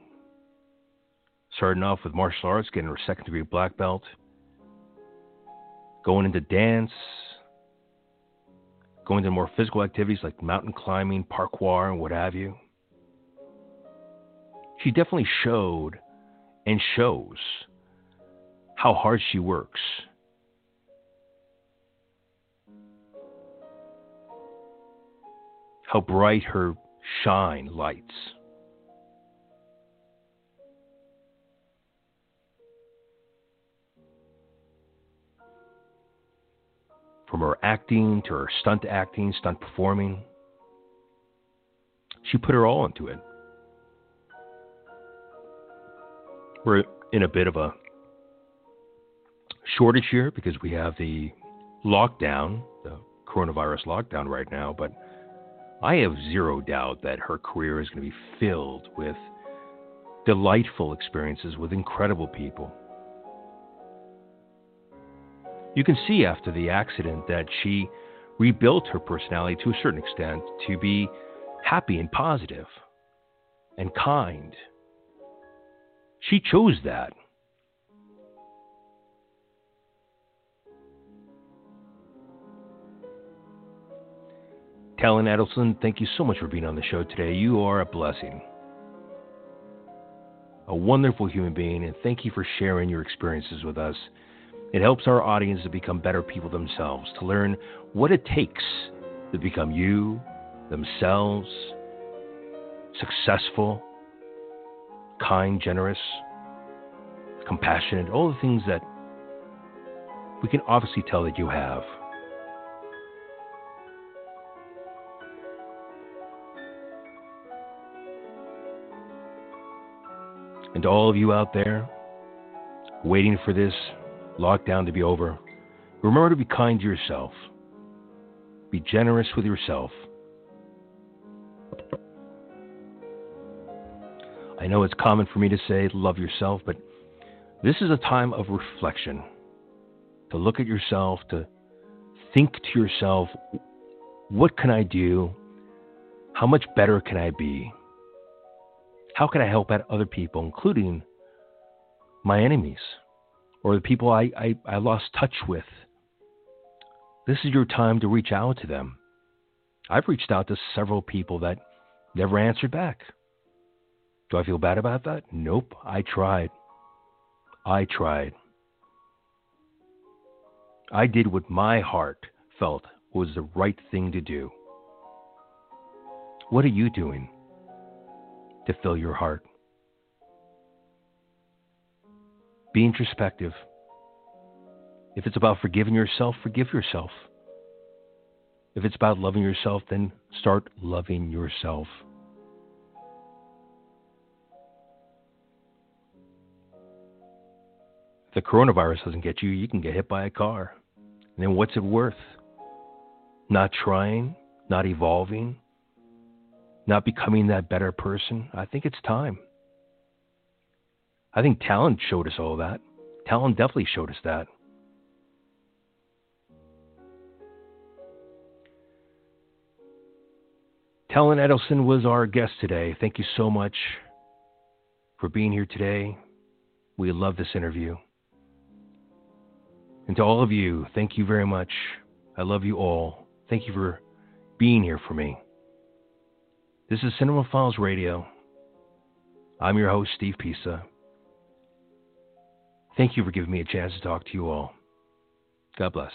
starting off with martial arts, getting her second degree black belt, going into dance, going to more physical activities like mountain climbing, parkour, and what have you. She definitely showed and shows how hard she works. How bright her shine lights. From her acting to her stunt acting, stunt performing, she put her all into it. We're in a bit of a shortage here because we have the lockdown, the coronavirus lockdown right now, but I have zero doubt that her career is going to be filled with delightful experiences with incredible people. You can see after the accident that she rebuilt her personality to a certain extent to be happy and positive and kind. She chose that. Talyn Edelson, thank you so much for being on the show today. You are a blessing. A wonderful human being, and thank you for sharing your experiences with us. It helps our audience to become better people themselves, to learn what it takes to become you, themselves, successful, kind, generous, compassionate, all the things that we can obviously tell that you have. And to all of you out there waiting for this lockdown to be over, remember to be kind to yourself. Be generous with yourself. I know it's common for me to say love yourself, but this is a time of reflection. To look at yourself, to think to yourself, what can I do? How much better can I be? How can I help out other people, including my enemies or the people I, I, I lost touch with? This is your time to reach out to them. I've reached out to several people that never answered back. Do I feel bad about that? Nope. I tried. I tried. I did what my heart felt was the right thing to do. What are you doing? to fill your heart. Be introspective. If it's about forgiving yourself, forgive yourself. If it's about loving yourself, then start loving yourself. The coronavirus doesn't get you, you can get hit by a car. And then what's it worth? Not trying, not evolving, not becoming that better person, I think it's time. I think Talyn showed us all that. Talyn definitely showed us that. Talyn Edelson was our guest today. Thank you so much for being here today. We love this interview. And to all of you, thank you very much. I love you all. Thank you for being here for me. This is Cinema Files Radio. I'm your host, Steve Pisa. Thank you for giving me a chance to talk to you all. God bless.